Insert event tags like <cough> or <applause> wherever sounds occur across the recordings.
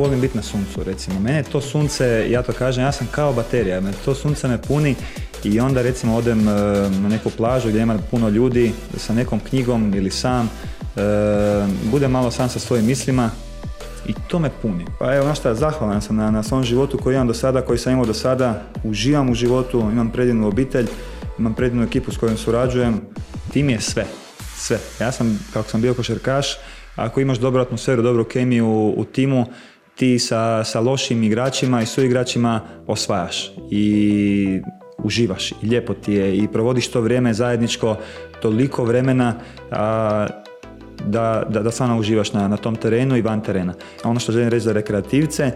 volim biti na suncu, recimo. Mene to sunce, ja to kažem, ja sam kao baterija, me to sunce me puni i onda recimo odem e, na neku plažu gdje ima puno ljudi sa nekom knjigom ili sam, e, budem malo sam sa svojim mislima i to me puni. Pa evo, znaš šta, zahvalan sam na, na svom životu koji imam do sada, koji sam imao do sada, uživam u životu, imam predivnu obitelj, imam predivnu ekipu s kojom surađujem, ti mi je sve, sve. Ja sam, kako sam bio košarkaš, ako imaš dobru atmosferu, dobru kemiju u, timu, ti sa, sa lošim igračima i suigračima osvajaš i uživaš i lijepo ti je i provodiš to vrijeme zajedničko toliko vremena a, da, da, da stvarno uživaš na, na tom terenu i van terena. Ono što želim reći za rekreativce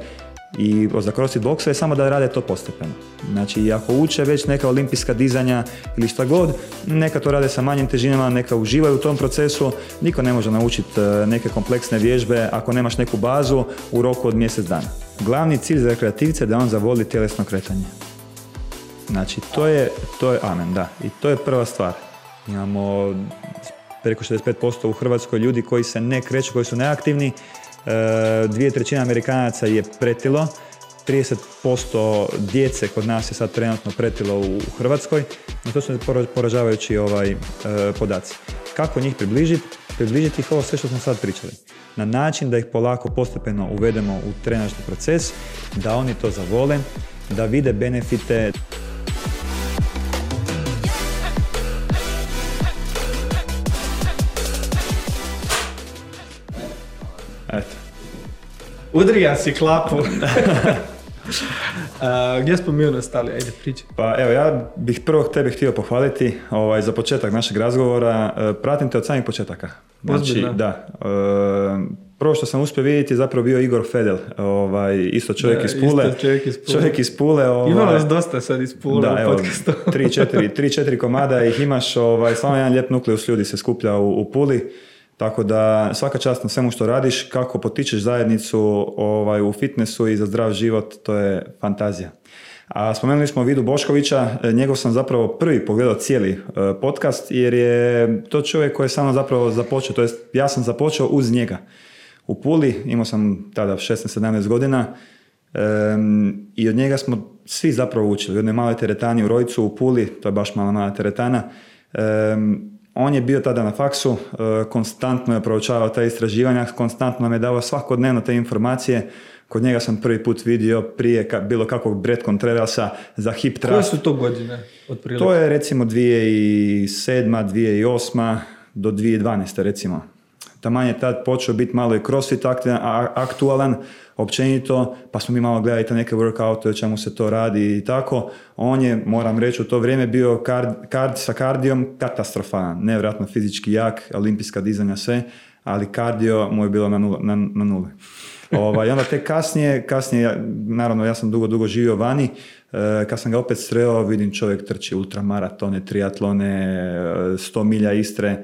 i za CrossFit boksa je samo da rade to postepeno. Znači, ako uče već neka olimpijska dizanja ili šta god, neka to rade sa manjim težinama, neka uživaju u tom procesu. Niko ne može naučiti e, neke kompleksne vježbe ako nemaš neku bazu u roku od mjesec dana. Glavni cilj za rekreativce je da on zavoli tjelesno kretanje. Znači, to je, to je amen, da. I to je prva stvar. Imamo preko 65% u Hrvatskoj ljudi koji se ne kreću, koji su neaktivni. E, dvije trećine Amerikanaca je pretilo. 30% djece kod nas je sad trenutno pretilo u Hrvatskoj. I to su poražavajući ovaj, e, podaci. Kako njih približiti? Približiti ih ovo sve što smo sad pričali. Na način da ih polako postepeno uvedemo u trenažni proces, da oni to zavole, da vide benefite. Udrija si klapu. <laughs> gdje smo mi ono stali? Ajde, pričaj. Pa evo, ja bih prvo tebe htio pohvaliti ovaj, za početak našeg razgovora. E, pratim te od samih početaka. Znači, da. E, prvo što sam uspio vidjeti je zapravo bio Igor Fedel, ovaj, isto čovjek iz Pule. Isto čovjek iz Pule. Čovjek iz Pule. Ovaj, Ima nas dosta sad iz Pule da, u podcastu. tri, četiri, tri, četiri komada ih imaš, ovaj, samo jedan lijep nukleus ljudi se skuplja u, u Puli. Tako da svaka čast na svemu što radiš, kako potičeš zajednicu ovaj, u fitnessu i za zdrav život, to je fantazija. A spomenuli smo Vidu Boškovića, njegov sam zapravo prvi pogledao cijeli e, podcast jer je to čovjek koji je samo zapravo započeo, to jest ja sam započeo uz njega. U Puli, imao sam tada 16-17 godina i od njega smo svi zapravo učili. U jednoj maloj teretani u Rojcu u Puli, to je baš mala mala teretana, on je bio tada na faksu, e, konstantno je proučavao ta istraživanja, konstantno nam je davao svakodnevno te informacije. Kod njega sam prvi put vidio prije bilo kakvog Brett Contrerasa za hip. Koje su to godine? Otprilike? To je recimo 2007. 2008. do 2012. recimo. Taman je tad počeo biti malo i crossfit aktualan, općenito, pa smo mi malo gledali te neke workoute, čemu se to radi i tako. On je, moram reći, u to vrijeme bio kard, kard, sa kardijom katastrofalan, nevjerojatno fizički jak, olimpijska dizanja sve, ali kardio mu je bilo na, nula, na, na nule. ovaj, onda te kasnije, kasnije, naravno ja sam dugo, dugo živio vani, e, kad sam ga opet sreo, vidim čovjek trči ultramaratone, triatlone, 100 milja Istre, E,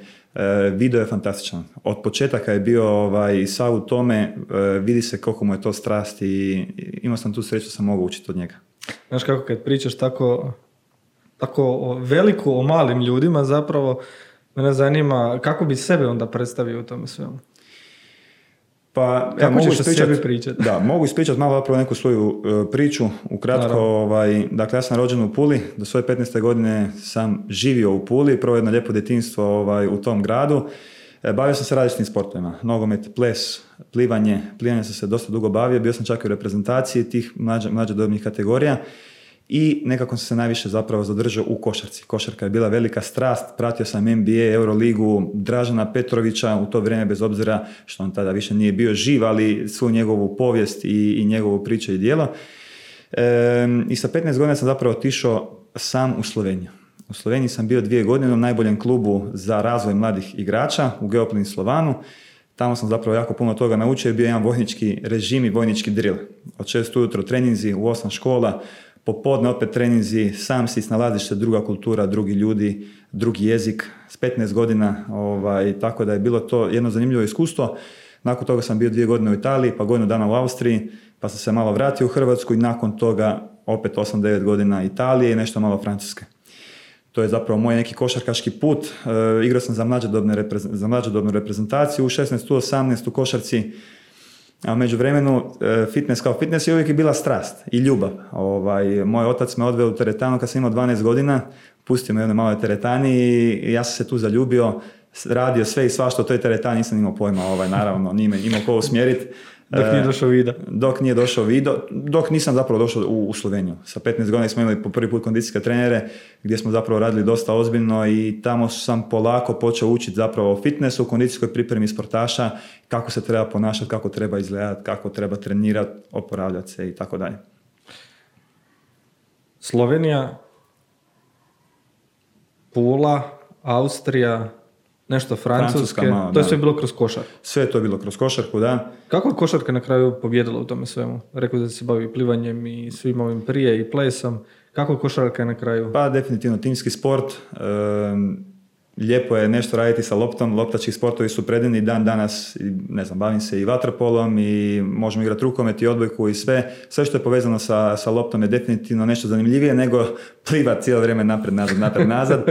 video je fantastičan. Od početaka je bio ovaj, sav u tome, e, vidi se koliko mu je to strast i imao sam tu sreću da sam mogao učiti od njega. Znaš kako kad pričaš tako, tako veliko o malim ljudima zapravo, mene zanima kako bi sebe onda predstavio u tome svemu. Pa, ja mogu ispričati, da, mogu ispričati malo zapravo neku svoju uh, priču. Ukratko, ovaj, dakle, ja sam rođen u Puli, do svoje 15. godine sam živio u Puli, prvo jedno lijepo djetinstvo ovaj, u tom gradu. E, bavio sam se različitim sportovima, nogomet, ples, plivanje, plivanje sam se dosta dugo bavio, bio sam čak i u reprezentaciji tih mlađe, mlađe dobnih kategorija i nekako sam se najviše zapravo zadržao u košarci. Košarka je bila velika strast, pratio sam NBA, Euroligu, Dražana Petrovića u to vrijeme bez obzira što on tada više nije bio živ, ali svu njegovu povijest i, i njegovu priču i djelo. I sa 15 godina sam zapravo otišao sam u Sloveniju. U Sloveniji sam bio dvije godine u najboljem klubu za razvoj mladih igrača u Geoplin Slovanu. Tamo sam zapravo jako puno toga naučio i bio jedan vojnički režim i vojnički drill. Od šest ujutro treninzi u osam škola, popodne opet treninzi, sam si snalaziš se, druga kultura, drugi ljudi, drugi jezik, s 15 godina, ovaj, tako da je bilo to jedno zanimljivo iskustvo. Nakon toga sam bio dvije godine u Italiji, pa godinu dana u Austriji, pa sam se malo vratio u Hrvatsku i nakon toga opet 8-9 godina Italije i nešto malo Francuske. To je zapravo moj neki košarkaški put. E, igrao sam za mlađodobnu, reprezentaciju u 16 u 18 u košarci A među vremenu e, fitness kao fitness je uvijek bila strast i ljubav. Ovaj, moj otac me odveo u teretanu kad sam imao 12 godina, pustio me u jednoj maloj teretani i ja sam se tu zaljubio, radio sve i svašta u toj teretani, nisam imao pojma, ovaj, naravno, nije imao ko usmjeriti. Dok nije došao Vida. Dok nije došao Vido, dok nisam zapravo došao u, u Sloveniju. Sa 15 godina smo imali po prvi put kondicijske trenere gdje smo zapravo radili dosta ozbiljno i tamo sam polako počeo učiti zapravo o fitnessu, kondicijskoj pripremi sportaša, kako se treba ponašati, kako treba izgledati, kako treba trenirati, oporavljati se i tako dalje. Slovenija, Pula, Austrija, nešto francuske, to je sve bilo kroz košarku. Sve to je bilo kroz košarku, da. Kako je košarka na kraju pobjedila u tome svemu? Rekao da se bavi plivanjem i svim ovim prije i plesom. Kako je košarka na kraju? Pa definitivno timski sport. lijepo je nešto raditi sa loptom, loptački sportovi su predivni dan danas, ne znam, bavim se i vaterpolom i možemo igrati rukomet i odbojku i sve. Sve što je povezano sa, sa loptom je definitivno nešto zanimljivije nego plivat cijelo vrijeme napred, nazad, napred, nazad.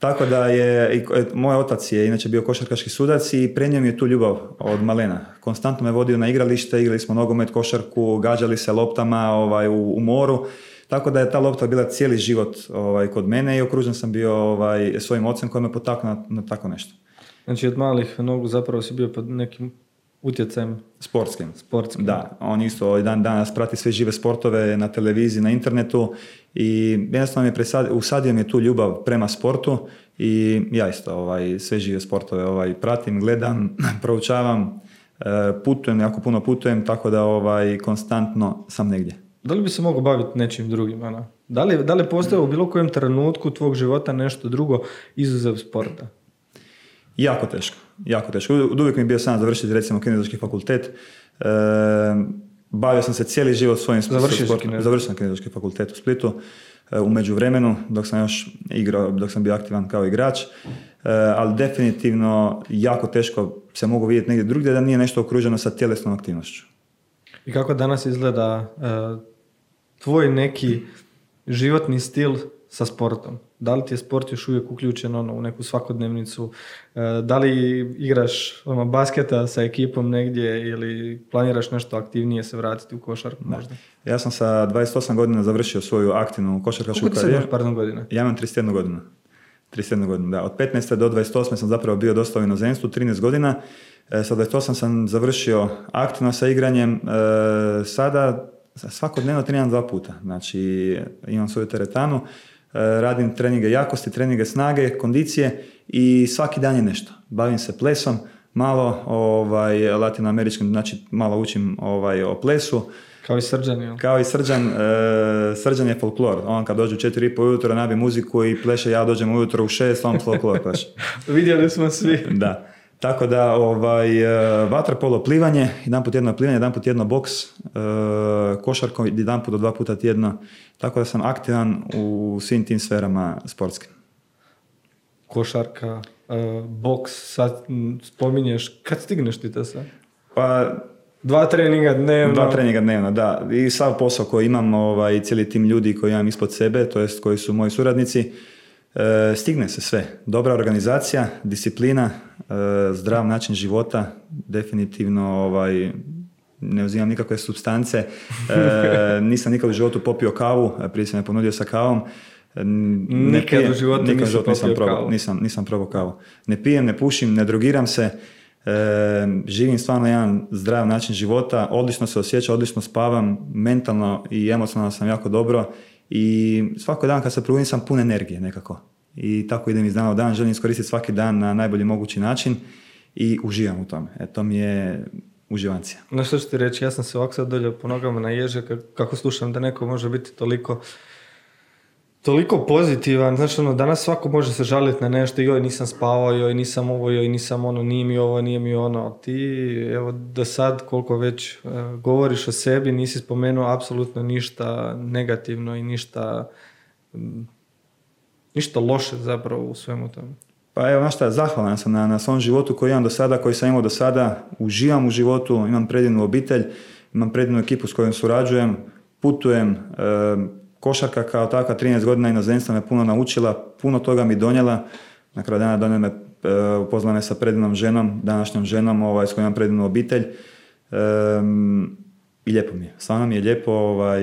Tako da je, i, moj otac je inače bio košarkaški sudac i prenio mi je tu ljubav od malena. Konstantno me vodio na igralište, igrali smo nogomet, košarku, gađali se loptama ovaj, u, u moru. Tako da je ta lopta bila cijeli život ovaj, kod mene i okružen sam bio ovaj, svojim ocem koji me potaknuo na, na tako nešto. Znači od malih nogu zapravo si bio pod nekim utjecajem sportskim. sportskim. Da, on isto ovaj dan danas prati sve žive sportove na televiziji, na internetu i jednostavno je usadio mi je tu ljubav prema sportu i ja isto ovaj, sve žive sportove ovaj, pratim, gledam, <laughs> proučavam, e, putujem, jako puno putujem, tako da ovaj, konstantno sam negdje. Da li bi se mogao baviti nečim drugim? Ana? Da li, da li postoje u bilo kojem trenutku tvog života nešto drugo izuzev sporta? Jako teško, jako teško. Uvijek mi je bio sam završiti recimo kinezijski fakultet. E, bavio sam se cijeli život svojim sportom. Završio sam kinezijski fakultet u Splitu. E, u međuvremenu, dok sam još igrao, dok sam bio aktivan kao igrač. E, ali definitivno jako teško se mogu vidjeti negdje drugdje da nije nešto okruženo sa tjelesnom aktivnošću. I kako danas izgleda e, tvoj neki životni stil sa sportom? Da li ti je sport još uvijek uključen ono, u neku svakodnevnicu? E, da li igraš ono, basketa sa ekipom negdje ili planiraš nešto aktivnije se vratiti u košarku možda? Ja sam sa 28 godina završio svoju aktivnu košarkašku karijeru. Koliko godina? Ja imam 31 godinu. 31 godinu, da. Od 15. do 28. sam zapravo bio dosta u inozemstvu, 13 godina. E, sa 28 sam završio aktivno sa igranjem. E, sada svakodnevno treniram dva puta. Znači, imam svoju teretanu radim treninge jakosti, treninge snage, kondicije i svaki dan je nešto. Bavim se plesom, malo ovaj, latinoameričkim, znači malo učim ovaj, o plesu. Kao i srđan, jel? Kao i srđan, e, srđan je folklor. On kad dođe u četiri i po ujutro nabi muziku i pleše, ja dođem ujutro u šest, on folklor pleše. <laughs> Vidjeli smo svi. Da. Tako da, ovaj, e, vaterpolo plivanje, jedan put jedno plivanje, jedan put jedno boks, e, košarkom jedan put do dva puta tjedno. Tako da sam aktivan u svim tim sferama sportskim. Košarka, e, boks, sad spominješ, kad stigneš ti to sad? Pa, Dva treninga dnevno. Dva treninga dnevno, da. I sav posao koji imam, ovaj, cijeli tim ljudi koji imam ispod sebe, to jest koji su moji suradnici, E, stigne se sve. Dobra organizacija, disciplina, e, zdrav način života, definitivno ovaj, ne uzimam nikakve substance, e, <laughs> nisam nikad u životu popio kavu, prije sam je ponudio sa kavom, nikad u životu nikad nisam, probao, nisam, nisam probao kavu. Ne pijem, ne pušim, ne drogiram se, živim stvarno jedan zdrav način života, odlično se osjećam, odlično spavam, mentalno i emocionalno sam jako dobro i svaki dan kad se probudim sam pun energije nekako. I tako idem iz dana u dan, želim iskoristiti svaki dan na najbolji mogući način i uživam u tome. E, to mi je uživancija. No što ću ti reći, ja sam se ovako sad dolje po nogama na ježe kako slušam da neko može biti toliko toliko pozitivan, znači ono, danas svako može se žaliti na nešto, joj nisam spavao, joj nisam ovo, joj nisam ono, nije mi ovo, nije mi ono, ti evo do sad koliko već uh, govoriš o sebi, nisi spomenuo apsolutno ništa negativno i ništa ništa loše zapravo u svemu tome. Pa evo, znaš šta, zahvalan sam na, na svom životu koji imam do sada, koji sam imao do sada, uživam u životu, imam predivnu obitelj, imam predivnu ekipu s kojom surađujem, putujem, košarka kao takva, 13 godina inozemstva me puno naučila, puno toga mi donijela. Na kraju dana donijela me, e, upoznala me sa predivnom ženom, današnjom ženom ovaj, s kojom imam predivnu obitelj. I lijepo mi je. Stvarno mi je lijepo ovaj,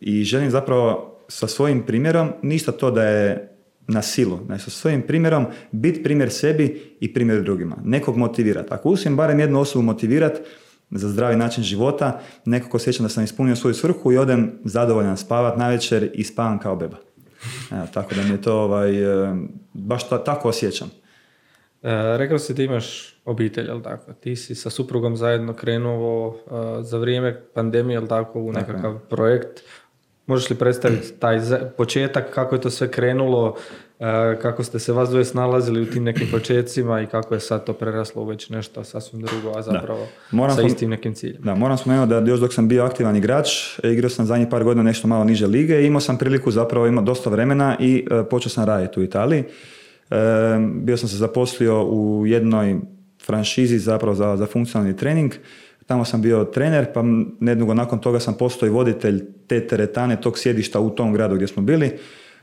i želim zapravo sa svojim primjerom, ništa to da je na silu, ne, sa svojim primjerom biti primjer sebi i primjer drugima. Nekog motivirati. Ako uspijem barem jednu osobu motivirati za zdravi način života, nekako osjećam da sam ispunio svoju svrhu i odem zadovoljan spavat navečer i spavam kao beba. Evo, tako da mi je to ovaj, baš tako osjećam. E, rekao si da imaš obitelj, jel tako? Ti si sa suprugom zajedno krenuo e, za vrijeme pandemije, jel tako, u nekakav projekt. Možeš li predstaviti taj početak, kako je to sve krenulo, e, kako ste se vas dvoje snalazili u tim nekim početcima i kako je sad to preraslo u već nešto sasvim drugo, a zapravo moram sa istim nekim ciljem. Da, moram spomenuti da još dok sam bio aktivan igrač, igrao sam zadnjih par godina nešto malo niže lige i imao sam priliku zapravo imati dosta vremena i počeo sam raditi u Italiji bio sam se zaposlio u jednoj franšizi zapravo za, za funkcionalni trening. Tamo sam bio trener, pa nedugo nakon toga sam postao i voditelj te teretane, tog sjedišta u tom gradu gdje smo bili.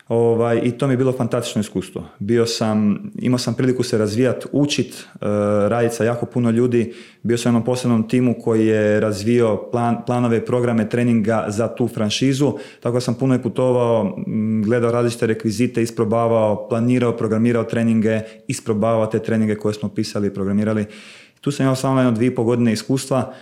Ovaj, I to mi je bilo fantastično iskustvo. Bio sam, imao sam priliku se razvijati, učit, uh, raditi sa jako puno ljudi. Bio sam u jednom posebnom timu koji je razvio plan, planove, programe treninga za tu franšizu. Tako da sam puno i putovao, gledao različite rekvizite, isprobavao, planirao, programirao treninge, isprobavao te treninge koje smo pisali i programirali. Tu sam imao samo jedno dvije i godine iskustva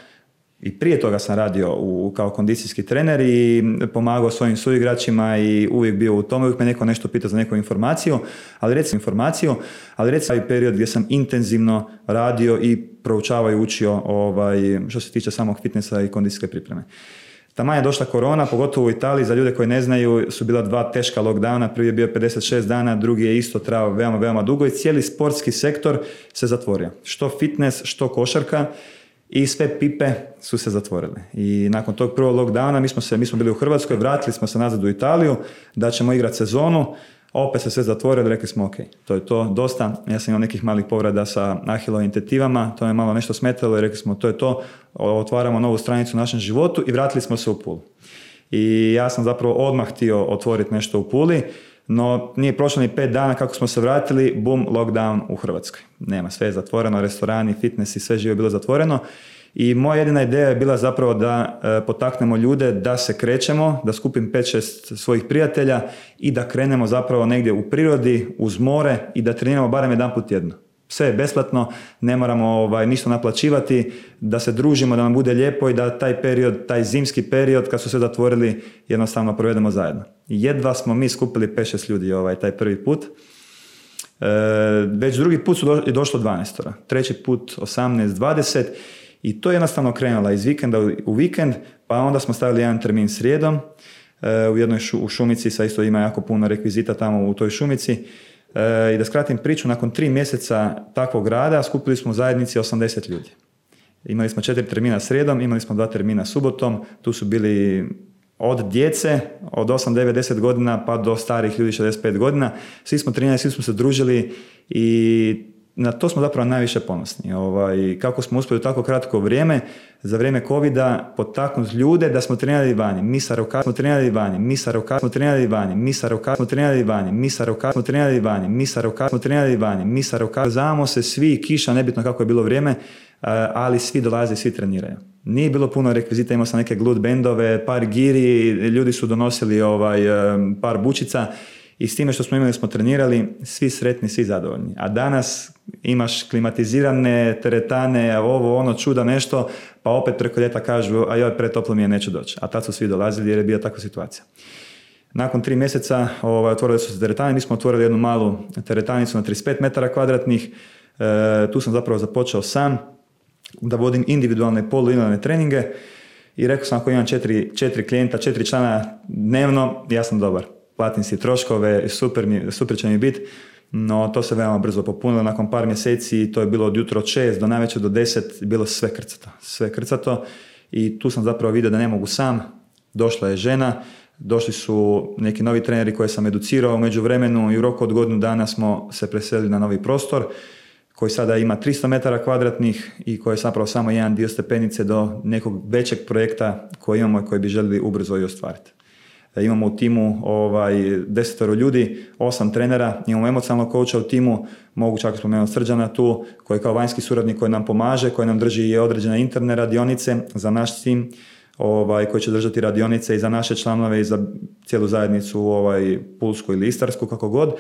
i prije toga sam radio u, kao kondicijski trener i pomagao svojim suigračima i uvijek bio u tome, uvijek me neko nešto pitao za neku informaciju, ali recimo informaciju, ali recimo taj period gdje sam intenzivno radio i proučavao i učio ovaj, što se tiče samog fitnessa i kondicijske pripreme. Tamo je došla korona, pogotovo u Italiji, za ljude koji ne znaju, su bila dva teška lockdowna, prvi je bio 56 dana, drugi je isto trajao veoma, veoma dugo i cijeli sportski sektor se zatvorio. Što fitness, što košarka i sve pipe su se zatvorile. I nakon tog prvog lockdowna mi smo, se, mi smo bili u Hrvatskoj, vratili smo se nazad u Italiju, da ćemo igrati sezonu, opet se sve zatvorilo, rekli smo ok, to je to, dosta. Ja sam imao nekih malih povreda sa ahilovim tetivama, to je malo nešto smetalo i rekli smo to je to, otvaramo novu stranicu u našem životu i vratili smo se u Pulu. I ja sam zapravo odmah htio otvoriti nešto u Puli, no nije prošlo ni pet dana kako smo se vratili, boom, lockdown u Hrvatskoj. Nema, sve je zatvoreno, restorani, fitness i sve živo je bilo zatvoreno. I moja jedina ideja je bila zapravo da e, potaknemo ljude da se krećemo, da skupim 5-6 svojih prijatelja i da krenemo zapravo negdje u prirodi, uz more i da treniramo barem jedan put tjedno sve je besplatno, ne moramo ovaj, ništa naplaćivati, da se družimo, da nam bude lijepo i da taj period, taj zimski period kad su se zatvorili jednostavno provedemo zajedno. Jedva smo mi skupili 5-6 ljudi ovaj, taj prvi put. E, već drugi put su do, je došlo 12. Treći put 18-20 i to je jednostavno krenulo iz vikenda u vikend, pa onda smo stavili jedan termin srijedom e, u jednoj šu, u šumici, sa isto ima jako puno rekvizita tamo u toj šumici E, I da skratim priču, nakon tri mjeseca takvog rada skupili smo u zajednici 80 ljudi. Imali smo četiri termina srijedom, imali smo dva termina subotom, tu su bili od djece, od 8, 9, 10 godina pa do starih ljudi 65 godina. Svi smo trenirali, svi smo se družili i na to smo zapravo najviše ponosni. Ovaj, kako smo uspjeli u tako kratko vrijeme, za vrijeme covida potaknuti ljude da smo trenirali vani. Mi sa roka smo trenirali vani, mi sa roka smo trenirali vani, mi sa roka smo trenirali vani, mi sa roka smo trenirali vani, mi sa roka smo trenirali vani, mi sa roka Znamo se svi, kiša, nebitno kako je bilo vrijeme, ali svi dolaze i svi treniraju. Nije bilo puno rekvizita, imao sam neke glut bendove, par giri, ljudi su donosili ovaj, par bučica i s time što smo imali smo trenirali, svi sretni, svi zadovoljni. A danas imaš klimatizirane teretane, ovo, ono, čuda, nešto, pa opet preko ljeta kažu, a joj, pretoplo mi je, neću doći. A tad su svi dolazili jer je bila takva situacija. Nakon tri mjeseca ovaj, otvorili su se teretane, mi smo otvorili jednu malu teretanicu na 35 metara kvadratnih, e, tu sam zapravo započeo sam da vodim individualne poluinalne treninge i rekao sam ako imam četiri, četiri klijenta, četiri člana dnevno, ja sam dobar platim si troškove, super, mi, super će mi biti, no to se veoma brzo popunilo, nakon par mjeseci to je bilo od jutro od 6 do najveće do 10, bilo sve krcato, sve krcato. I tu sam zapravo vidio da ne mogu sam, došla je žena, došli su neki novi treneri koje sam educirao. U međuvremenu i u roku od godinu dana smo se preselili na novi prostor koji sada ima 300 metara kvadratnih i koji je zapravo samo jedan dio stepenice do nekog većeg projekta koji imamo i koji bi željeli ubrzo i ostvariti. Imamo u timu ovaj, desetoro ljudi, osam trenera, imamo emocionalnog coacha u timu, mogu čak spomenuti Srđana tu, koji je kao vanjski suradnik koji nam pomaže, koji nam drži i određene interne radionice za naš tim, ovaj, koji će držati radionice i za naše članove i za cijelu zajednicu ovaj, Pulsku ili Istarsku, kako god.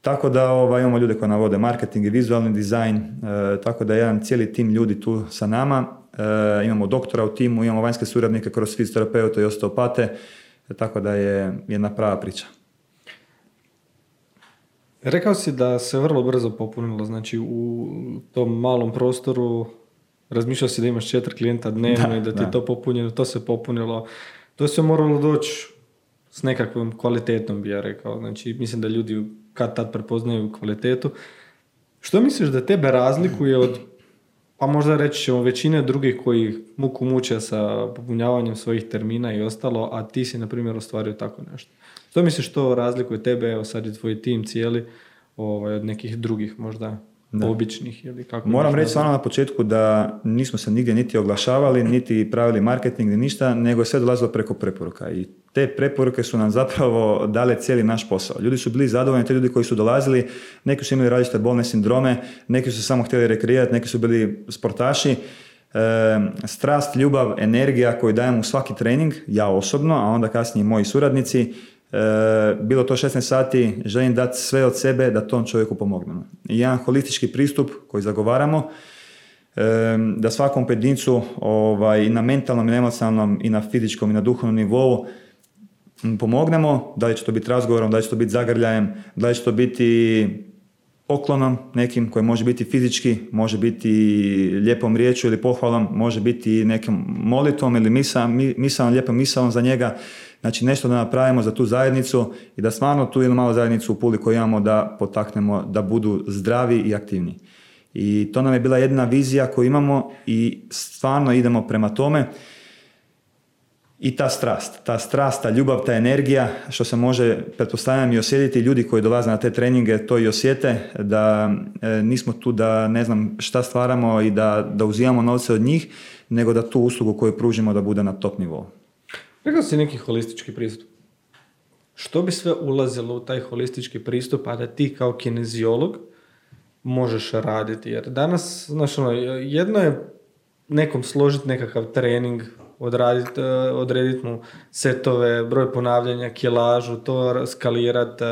Tako da ovaj, imamo ljude koji navode marketing i vizualni dizajn, e, tako da je jedan cijeli tim ljudi tu sa nama. E, imamo doktora u timu, imamo vanjske suradnike kroz fizioterapeuta i osteopate, tako da je jedna prava priča. Rekao si da se vrlo brzo popunilo, znači u tom malom prostoru razmišljao si da imaš četiri klijenta dnevno i da ti je to popunjeno, to se popunilo. To se moralo doći s nekakvom kvalitetom, bi ja rekao. Znači, mislim da ljudi kad tad prepoznaju kvalitetu. Što misliš da tebe razlikuje od, pa možda reći ćemo, većine drugih koji muku muče sa popunjavanjem svojih termina i ostalo, a ti si, na primjer, ostvario tako nešto? Što misliš što razlikuje tebe, evo sad je tvoj tim cijeli, ovaj, od nekih drugih možda da. običnih ili kako Moram reći stvarno na početku da nismo se nigdje niti oglašavali, niti pravili marketing, ni ništa, nego je sve dolazilo preko preporuka i te preporuke su nam zapravo dale cijeli naš posao. Ljudi su bili zadovoljni, te ljudi koji su dolazili, neki su imali različite bolne sindrome, neki su se samo htjeli rekreirati, neki su bili sportaši. E, strast, ljubav, energija koju dajem u svaki trening, ja osobno, a onda kasnije moji suradnici, bilo to 16 sati, želim dati sve od sebe da tom čovjeku pomognemo. I jedan holistički pristup koji zagovaramo, e, da svakom pojedincu ovaj, i na mentalnom, i na emocionalnom, i na fizičkom, i na duhovnom nivou pomognemo, da li će to biti razgovorom, da li će to biti zagrljajem, da li će to biti poklonom nekim koji može biti fizički, može biti lijepom riječu ili pohvalom, može biti nekim molitvom ili misalom, lijepom misalom za njega. Znači nešto da napravimo za tu zajednicu i da stvarno tu jednu malu zajednicu u Puli koju imamo da potaknemo da budu zdravi i aktivni. I to nam je bila jedna vizija koju imamo i stvarno idemo prema tome. I ta strast, ta strast, ta ljubav, ta energija, što se može, pretpostavljam, i osjetiti ljudi koji dolaze na te treninge, to i osjete, da e, nismo tu da ne znam šta stvaramo i da, da uzimamo novce od njih, nego da tu uslugu koju pružimo da bude na top nivou. Rekao si neki holistički pristup. Što bi sve ulazilo u taj holistički pristup, a da ti kao kineziolog možeš raditi? Jer danas, znaš, ono, jedno je nekom složiti nekakav trening, odraditi, odrediti mu setove, broj ponavljanja, kilažu, to skalirati,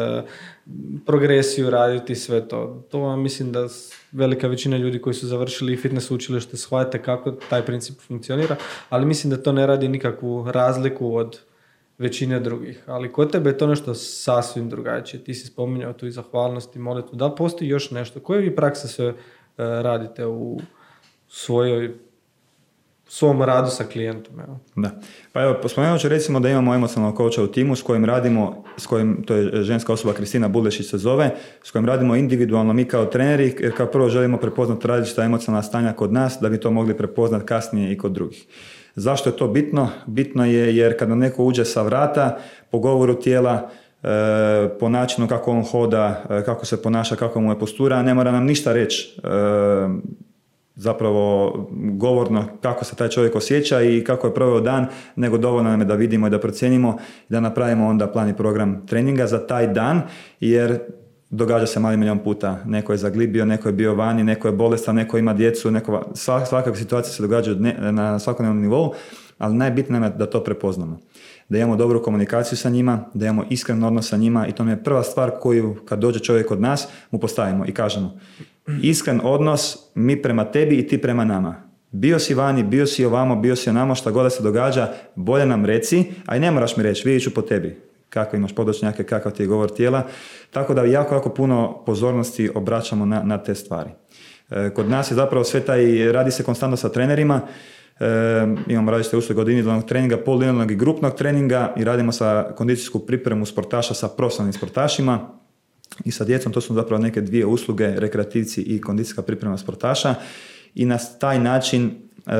progresiju raditi, sve to. To mislim da velika većina ljudi koji su završili fitness učilište shvate kako taj princip funkcionira, ali mislim da to ne radi nikakvu razliku od većine drugih. Ali kod tebe je to nešto sasvim drugačije. Ti si spominjao tu i zahvalnost i molitvu. Da postoji još nešto? Koje vi prakse sve e, radite u svojoj svom radu sa klijentom. Evo. Da. Pa evo, spomenut ću recimo da imamo emocionalnog koča u timu s kojim radimo, s kojim, to je ženska osoba Kristina Bulešić se zove, s kojim radimo individualno mi kao treneri, jer kao prvo želimo prepoznati različita emocionalna stanja kod nas, da bi to mogli prepoznati kasnije i kod drugih. Zašto je to bitno? Bitno je jer kada neko uđe sa vrata, po govoru tijela, e, po načinu kako on hoda, e, kako se ponaša, kako mu je postura, ne mora nam ništa reći e, zapravo govorno kako se taj čovjek osjeća i kako je proveo dan, nego dovoljno nam je da vidimo i da procijenimo i da napravimo onda plan i program treninga za taj dan, jer događa se mali milijon puta. Neko je zaglibio, neko je bio vani, neko je bolestan, neko ima djecu, neko, svakakve situacije se događaju na svakodnevnom nivou, ali najbitnije nam je da to prepoznamo. Da imamo dobru komunikaciju sa njima, da imamo iskren odnos sa njima i to je prva stvar koju kad dođe čovjek od nas mu postavimo i kažemo iskren odnos mi prema tebi i ti prema nama. Bio si vani, bio si ovamo, bio si onamo, šta god se događa, bolje nam reci, a i ne moraš mi reći, vidjet ću po tebi kako imaš podočnjake, kakav ti je govor tijela. Tako da jako, jako puno pozornosti obraćamo na, na te stvari. E, kod nas je zapravo sve taj, radi se konstantno sa trenerima, e, imamo različite usluge od individualnog treninga, polinealnog i grupnog treninga i radimo sa kondicijsku pripremu sportaša sa profesionalnim sportašima i sa djecom. To su zapravo neke dvije usluge, rekreativci i kondicijska priprema sportaša i na taj način e,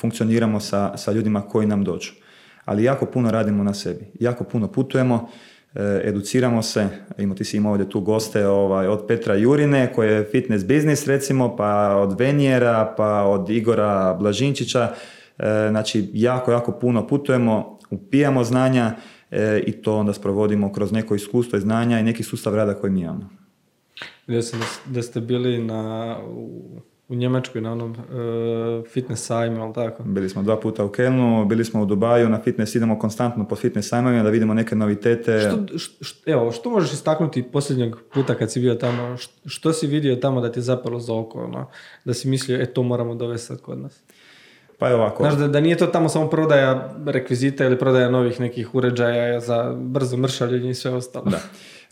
funkcioniramo sa, sa ljudima koji nam dođu. Ali jako puno radimo na sebi, jako puno putujemo, e, educiramo se, imamo ti si imao ovdje tu goste ovaj, od Petra Jurine koji je fitness biznis recimo, pa od Venijera, pa od Igora Blažinčića, e, znači jako, jako puno putujemo, upijamo znanja e, i to onda sprovodimo kroz neko iskustvo i znanja i neki sustav rada koji mi imamo. Vidio sam da ste bili na, u, Njemačkoj na onom uh, fitness sajmu, ali tako? Bili smo dva puta u Kelnu, bili smo u Dubaju, na fitness idemo konstantno po fitness sajmovima da vidimo neke novitete. Što, što, evo, što možeš istaknuti posljednjeg puta kad si bio tamo, što, što si vidio tamo da ti je zapalo za oko, ono, da si mislio, e to moramo dovesti sad kod nas? Pa je ovako. Znaš, da, da nije to tamo samo prodaja rekvizita ili prodaja novih nekih uređaja za brzo mršavljenje i sve ostalo. Da.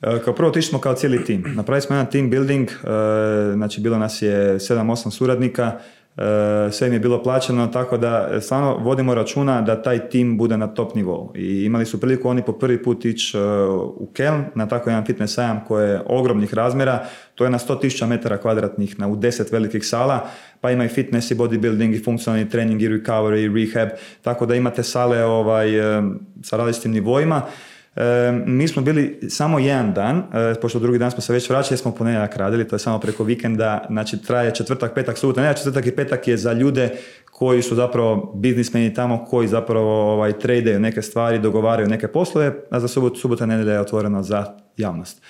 E, Kao prvo otišli smo kao cijeli tim. Napravili smo jedan team building, e, znači bilo nas je 7-8 suradnika, sve im je bilo plaćeno, tako da stvarno vodimo računa da taj tim bude na top nivou. I imali su priliku oni po prvi put ići u Keln na tako jedan fitness sajam koji je ogromnih razmjera, to je na 100.000 metara kvadratnih u 10 velikih sala, pa ima i fitness i bodybuilding i funkcionalni trening i recovery i rehab, tako da imate sale ovaj, sa različitim nivoima. E, mi smo bili samo jedan dan, e, pošto drugi dan smo se već vraćali, smo ponedjeljak radili, to je samo preko vikenda, znači traje četvrtak, petak, subota, ne, četvrtak i petak je za ljude koji su zapravo biznismeni tamo, koji zapravo ovaj, tradeaju neke stvari, dogovaraju neke poslove, a za subot, subota nedjelja je otvoreno za javnost.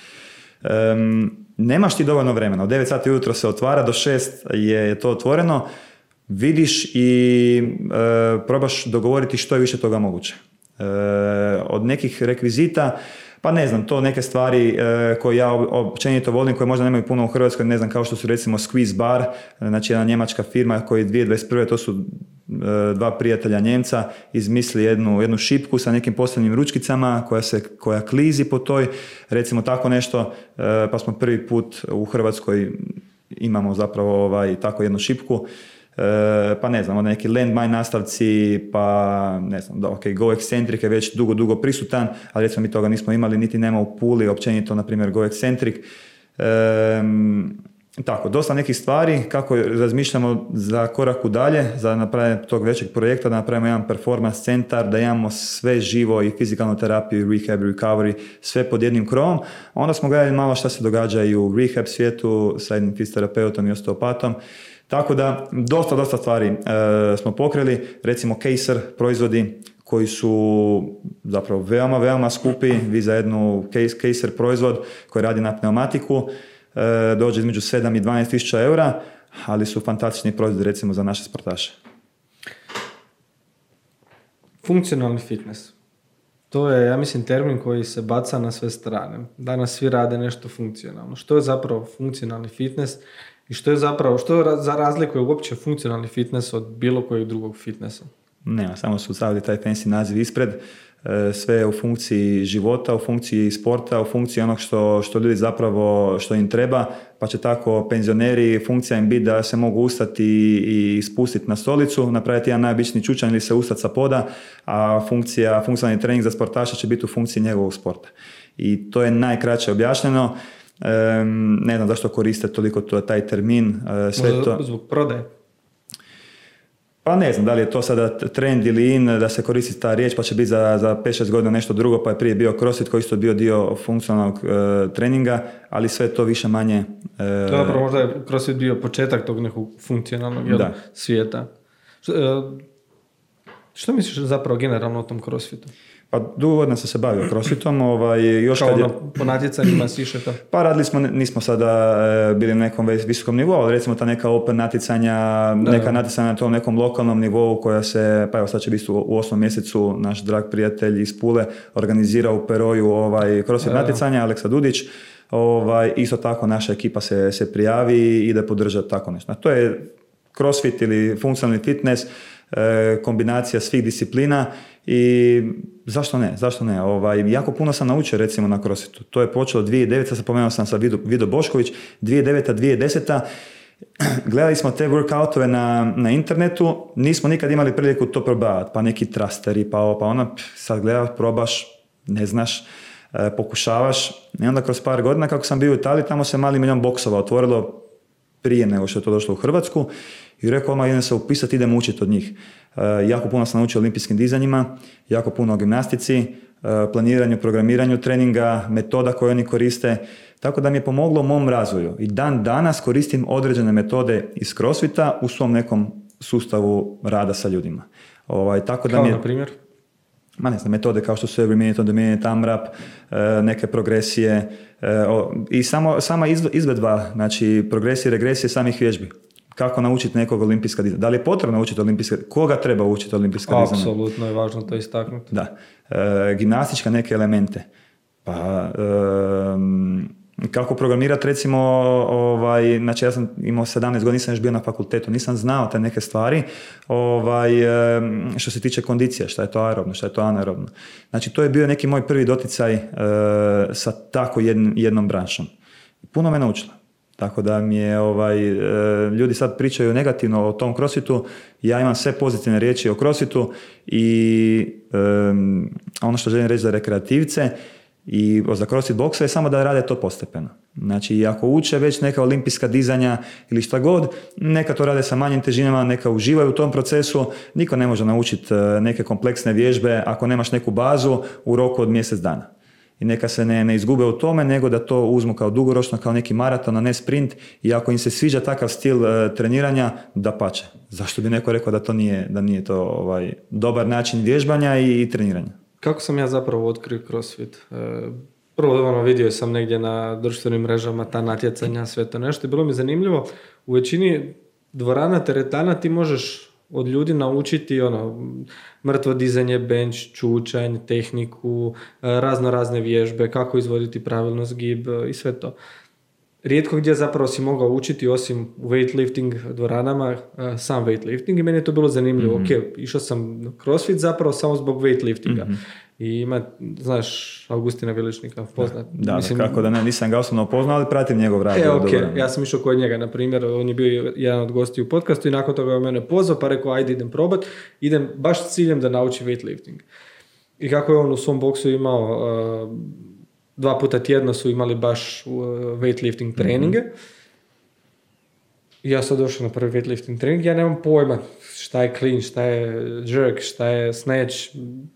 Um, nemaš ti dovoljno vremena, od 9 sati ujutro se otvara, do 6 je to otvoreno, vidiš i e, probaš dogovoriti što je više toga moguće. E, od nekih rekvizita, pa ne znam, to neke stvari e, koje ja općenito volim, koje možda nemaju puno u Hrvatskoj, ne znam, kao što su recimo Squeeze Bar, znači jedna njemačka firma koji 2021. to su e, dva prijatelja Njemca izmisli jednu, jednu šipku sa nekim posebnim ručkicama koja se koja klizi po toj, recimo tako nešto, pa smo prvi put u Hrvatskoj imamo zapravo ovaj, tako jednu šipku E, pa ne znam, onda neki landmine nastavci, pa ne znam, da, ok, Go Eccentric je već dugo, dugo prisutan, ali recimo mi toga nismo imali, niti nema u Puli, općenito, na primjer, Go Eccentric. E, tako, dosta nekih stvari, kako razmišljamo za korak dalje, za napravljanje tog većeg projekta, da napravimo jedan performance centar, da imamo sve živo i fizikalnu terapiju, rehab, recovery, sve pod jednim krovom. Onda smo gledali malo šta se događa i u rehab svijetu sa jednim fizioterapeutom i osteopatom tako da, dosta, dosta stvari e, smo pokrili, recimo Caser proizvodi koji su zapravo veoma, veoma skupi, vi za jednu Caser proizvod koji radi na pneumatiku, e, dođe između 7 i 12 tisuća eura, ali su fantastični proizvodi recimo za naše sportaše. Funkcionalni fitness. To je, ja mislim, termin koji se baca na sve strane. Danas svi rade nešto funkcionalno. Što je zapravo funkcionalni fitness? I što je zapravo, što za razlikuje uopće funkcionalni fitness od bilo kojeg drugog fitnessa? Nema, samo su stavili taj fancy naziv ispred. E, sve je u funkciji života, u funkciji sporta, u funkciji onog što, što ljudi zapravo, što im treba, pa će tako penzioneri, funkcija im biti da se mogu ustati i spustiti na stolicu, napraviti jedan najobičniji čučan ili se ustati sa poda, a funkcija, funkcionalni trening za sportaša će biti u funkciji njegovog sporta. I to je najkraće objašnjeno ne znam zašto koriste toliko to, taj termin. E, sve to... Zbog prodaje? Pa ne znam da li je to sada trend ili in da se koristi ta riječ pa će biti za, za 5-6 godina nešto drugo pa je prije bio crossfit koji isto bio dio funkcionalnog uh, treninga ali sve to više manje uh, Dobro, možda je crossfit bio početak tog nekog funkcionalnog jel, svijeta. Što, što misliš zapravo generalno o tom crossfitu? Pa dugo godina sam se bavio crossfitom. Ovaj, još Kao kad je... ono, po natjecanjima siše to? Pa radili smo, nismo sada e, bili na nekom visokom nivou, ali recimo ta neka open natjecanja, neka natjecanja na tom nekom lokalnom nivou koja se, pa evo sad će biti u, osmom mjesecu naš drag prijatelj iz Pule organizira u Peroju ovaj, crossfit natjecanja, Aleksa Dudić. Ovaj, isto tako naša ekipa se, se prijavi i ide podržati tako nešto. To je crossfit ili funkcionalni fitness, kombinacija svih disciplina i zašto ne, zašto ne? Ovaj, jako puno sam naučio recimo na crossfitu. To je počelo 2009. Sad spomenuo sam sa Vido, Vido Bošković, 2009. 2010. <clears throat> Gledali smo te workoutove na, na internetu, nismo nikad imali priliku to probavati, pa neki trasteri, pa ovo, pa ono, sad gledaš, probaš, ne znaš, e, pokušavaš i onda kroz par godina kako sam bio u Italiji, tamo se mali milion boksova otvorilo prije nego što je to došlo u Hrvatsku i rekao odmah idem se upisati, idem učiti od njih. E, jako puno sam naučio olimpijskim dizanjima, jako puno o gimnastici, e, planiranju, programiranju treninga, metoda koje oni koriste, tako da mi je pomoglo u mom razvoju. I dan danas koristim određene metode iz crossfita u svom nekom sustavu rada sa ljudima. Ovaj, tako da Kao mi je, na primjer? ma ne znam, metode kao što su every minute on the minute, AMRAP, e, neke progresije e, i samo, sama izvedba, znači progresije, regresije samih vježbi. Kako naučiti nekog olimpijska dizanja? Da li je potrebno naučiti olimpijska Koga treba učiti olimpijska dizanja? Apsolutno je važno to istaknuti. Da. E, gimnastička neke elemente. Pa, kako programirati recimo, ovaj, znači ja sam imao 17 godina, nisam još bio na fakultetu, nisam znao te neke stvari ovaj, što se tiče kondicije, šta je to aerobno, šta je to anaerobno. Znači to je bio neki moj prvi doticaj uh, sa tako jednom branšom. Puno me naučila. Tako da mi je, ovaj, e, ljudi sad pričaju negativno o tom crossfitu, ja imam sve pozitivne riječi o crossfitu i ono što želim reći za rekreativce, i za CrossFit boksa je samo da rade to postepeno. Znači, ako uče već neka olimpijska dizanja ili šta god, neka to rade sa manjim težinama, neka uživaju u tom procesu. Niko ne može naučiti e, neke kompleksne vježbe ako nemaš neku bazu u roku od mjesec dana. I neka se ne, ne izgube u tome, nego da to uzmu kao dugoročno, kao neki maraton, a ne sprint. I ako im se sviđa takav stil e, treniranja, da pače. Zašto bi neko rekao da to nije, da nije to ovaj, dobar način vježbanja i, i treniranja? Kako sam ja zapravo otkrio CrossFit? E, prvo ono, vidio sam negdje na društvenim mrežama ta natjecanja, sve to nešto. I bilo mi zanimljivo, u većini dvorana teretana ti možeš od ljudi naučiti ono, mrtvo dizanje, bench, čučanj, tehniku, e, razno razne vježbe, kako izvoditi pravilno zgib i sve to rijetko gdje zapravo si mogao učiti osim u weightlifting dvoranama, uh, sam weightlifting i meni je to bilo zanimljivo. mm Ok, išao sam crossfit zapravo samo zbog weightliftinga. mm I ima, znaš, Augustina Viličnika, poznat. Da, Mislim, kako da ne, nisam ga osobno poznao, ali pratim njegov rad. E, ok, ja sam išao kod njega, na primjer, on je bio jedan od gosti u podcastu i nakon toga je mene pozvao, pa rekao, ajde idem probat, idem baš s ciljem da nauči weightlifting. I kako je on u svom boksu imao uh, dva puta tjedno su imali baš uh, weightlifting treninge. I ja sam došao na prvi weightlifting trening, ja nemam pojma šta je clean, šta je jerk, šta je snatch,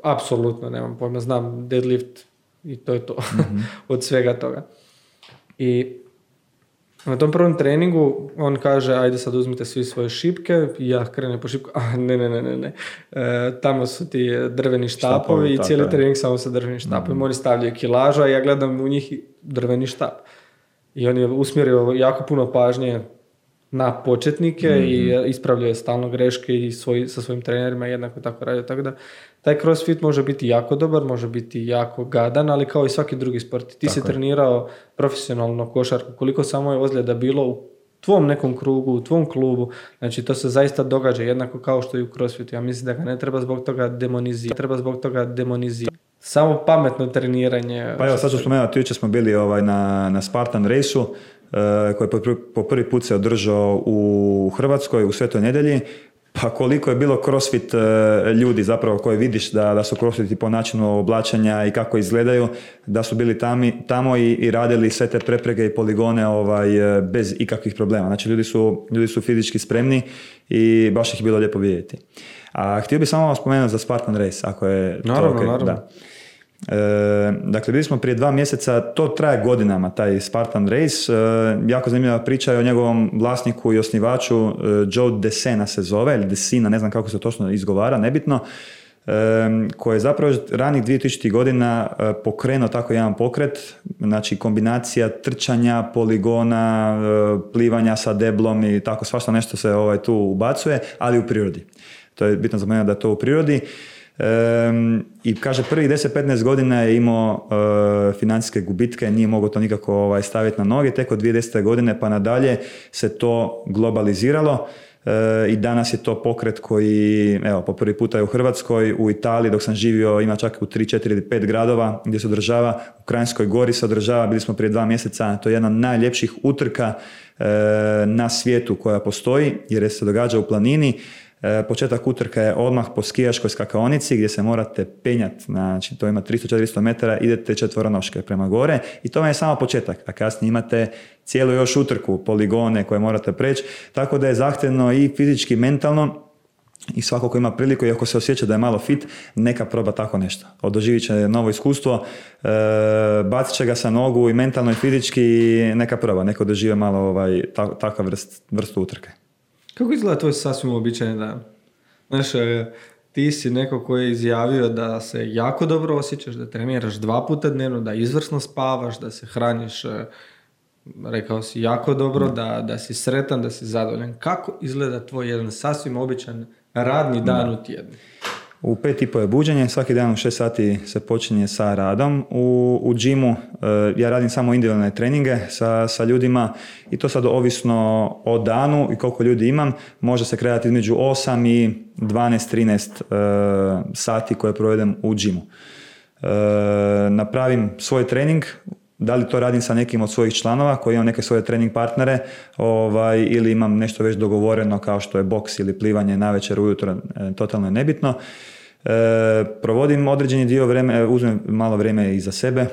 apsolutno nemam pojma, znam deadlift i to je to mhm. <laughs> od svega toga. I na tom prvom treningu on kaže ajde sad uzmite svi svoje šipke i ja krenem po šipku, <laughs> a ne, ne, ne, ne, ne. E, tamo su ti drveni štapovi, i cijeli trening samo sa drvenim štapovima. Mm. Oni stavljaju kilažu, a ja gledam u njih drveni štap. I on je usmjerio jako puno pažnje na početnike i mhm. ispravljaju stalno greške i svoj, sa svojim trenerima jednako tako radio. Tako da taj crossfit može biti jako dobar, može biti jako gadan, ali kao i svaki drugi sport. Ti si trenirao profesionalno košarku, koliko samo je ozljeda bilo u tvom nekom krugu, u tvom klubu, znači to se zaista događa jednako kao što i u crossfitu. Ja mislim da ga ne treba zbog toga demonizirati. Treba zbog toga demonizirati. Samo pametno treniranje. Pa evo, sad ću spomenuti, jučer smo bili ovaj, na, na Spartan raceu, koji je po prvi put se održao u Hrvatskoj u Svetoj nedelji. Pa koliko je bilo crossfit e, ljudi zapravo koje vidiš da, da su crossfiti po načinu oblačenja i kako izgledaju, da su bili tami, tamo i, i radili sve te preprege i poligone ovaj, e, bez ikakvih problema. Znači ljudi su, ljudi su fizički spremni i baš ih je bilo lijepo vidjeti. A htio bih samo spomenuti za Spartan Race, ako je naravno, to Naravno. Da. E, dakle, bili smo prije dva mjeseca, to traje godinama, taj Spartan Race. E, jako zanimljiva priča je o njegovom vlasniku i osnivaču, e, Joe Desena se zove, ili Desina, ne znam kako se točno izgovara, nebitno, e, koji je zapravo ranih 2000. godina e, pokrenuo tako jedan pokret, znači kombinacija trčanja, poligona, e, plivanja sa deblom i tako svašta nešto se ovaj, tu ubacuje, ali u prirodi. To je bitno za mene da je to u prirodi. I kaže, prvih 10-15 godina je imao uh, financijske gubitke, nije mogao to nikako ovaj, staviti na noge, tek od 2010. godine pa nadalje se to globaliziralo e, i danas je to pokret koji, evo, po prvi puta je u Hrvatskoj, u Italiji dok sam živio ima čak u 3, 4 ili 5 gradova gdje se održava, u Krajinskoj gori se održava, bili smo prije dva mjeseca, to je jedna od najljepših utrka e, na svijetu koja postoji jer se događa u planini početak utrka je odmah po skijaškoj skakaonici gdje se morate penjati, znači to ima 300-400 metara, idete četvoronoške prema gore i to vam je samo početak, a kasnije imate cijelu još utrku, poligone koje morate preći, tako da je zahtjevno i fizički mentalno i svako ko ima priliku i ako se osjeća da je malo fit, neka proba tako nešto. Odoživit će novo iskustvo, e, bacit će ga sa nogu i mentalno i fizički neka proba, neka dožive malo ovaj, takav vrst, vrstu utrke. Kako izgleda tvoj sasvim uobičajen dan? Znaš, e, ti si neko koji je izjavio da se jako dobro osjećaš, da treniraš dva puta dnevno, da izvrsno spavaš, da se hraniš, e, rekao si jako dobro, da, da si sretan, da si zadovoljan. Kako izgleda tvoj jedan sasvim običan radni dan u tjednu? U pet i po je buđenje, svaki dan u šest sati se počinje sa radom. U, u džimu e, ja radim samo individualne treninge sa, sa ljudima i to sad ovisno o danu i koliko ljudi imam. Može se kretati između 8 i 12-13 e, sati koje provedem u džimu. E, napravim svoj trening, da li to radim sa nekim od svojih članova koji imam neke svoje trening partnere ovaj, ili imam nešto već dogovoreno kao što je boks ili plivanje na večer, ujutro, totalno je nebitno. E, provodim određeni dio vremena, e, uzmem malo vrijeme i za sebe, e,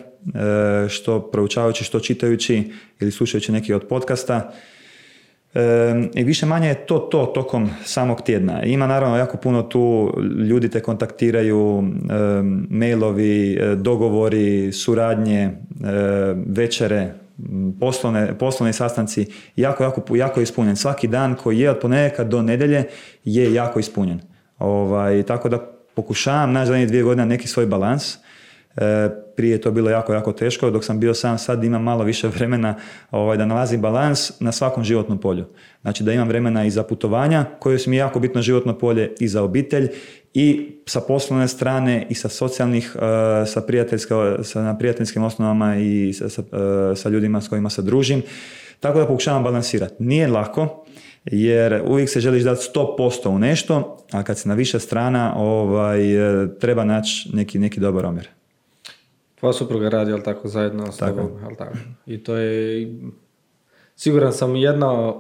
što proučavajući, što čitajući ili slušajući neki od podcasta. I više manje je to to tokom samog tjedna. Ima naravno jako puno tu, ljudi te kontaktiraju, mailovi, dogovori, suradnje, večere, poslovne, poslovni sastanci, jako, jako, jako je ispunjen. Svaki dan koji je od ponedjeljka do nedjelje je jako ispunjen. Ovaj, tako da pokušavam naći zadnje dvije godine neki svoj balans. E, prije je to bilo jako, jako teško, dok sam bio sam sad imam malo više vremena ovaj, da nalazim balans na svakom životnom polju. Znači da imam vremena i za putovanja, koje su mi jako bitno životno polje i za obitelj i sa poslovne strane i sa socijalnih, e, sa, sa na prijateljskim osnovama i sa, sa, e, sa ljudima s kojima se družim. Tako da pokušavam balansirati. Nije lako, jer uvijek se želiš dati 100% u nešto, a kad se na više strana ovaj, e, treba naći neki, neki dobar omjer. Tvoja supruga radi, ali tako, zajedno s tako. tobom, tako? I to je, siguran sam, jedna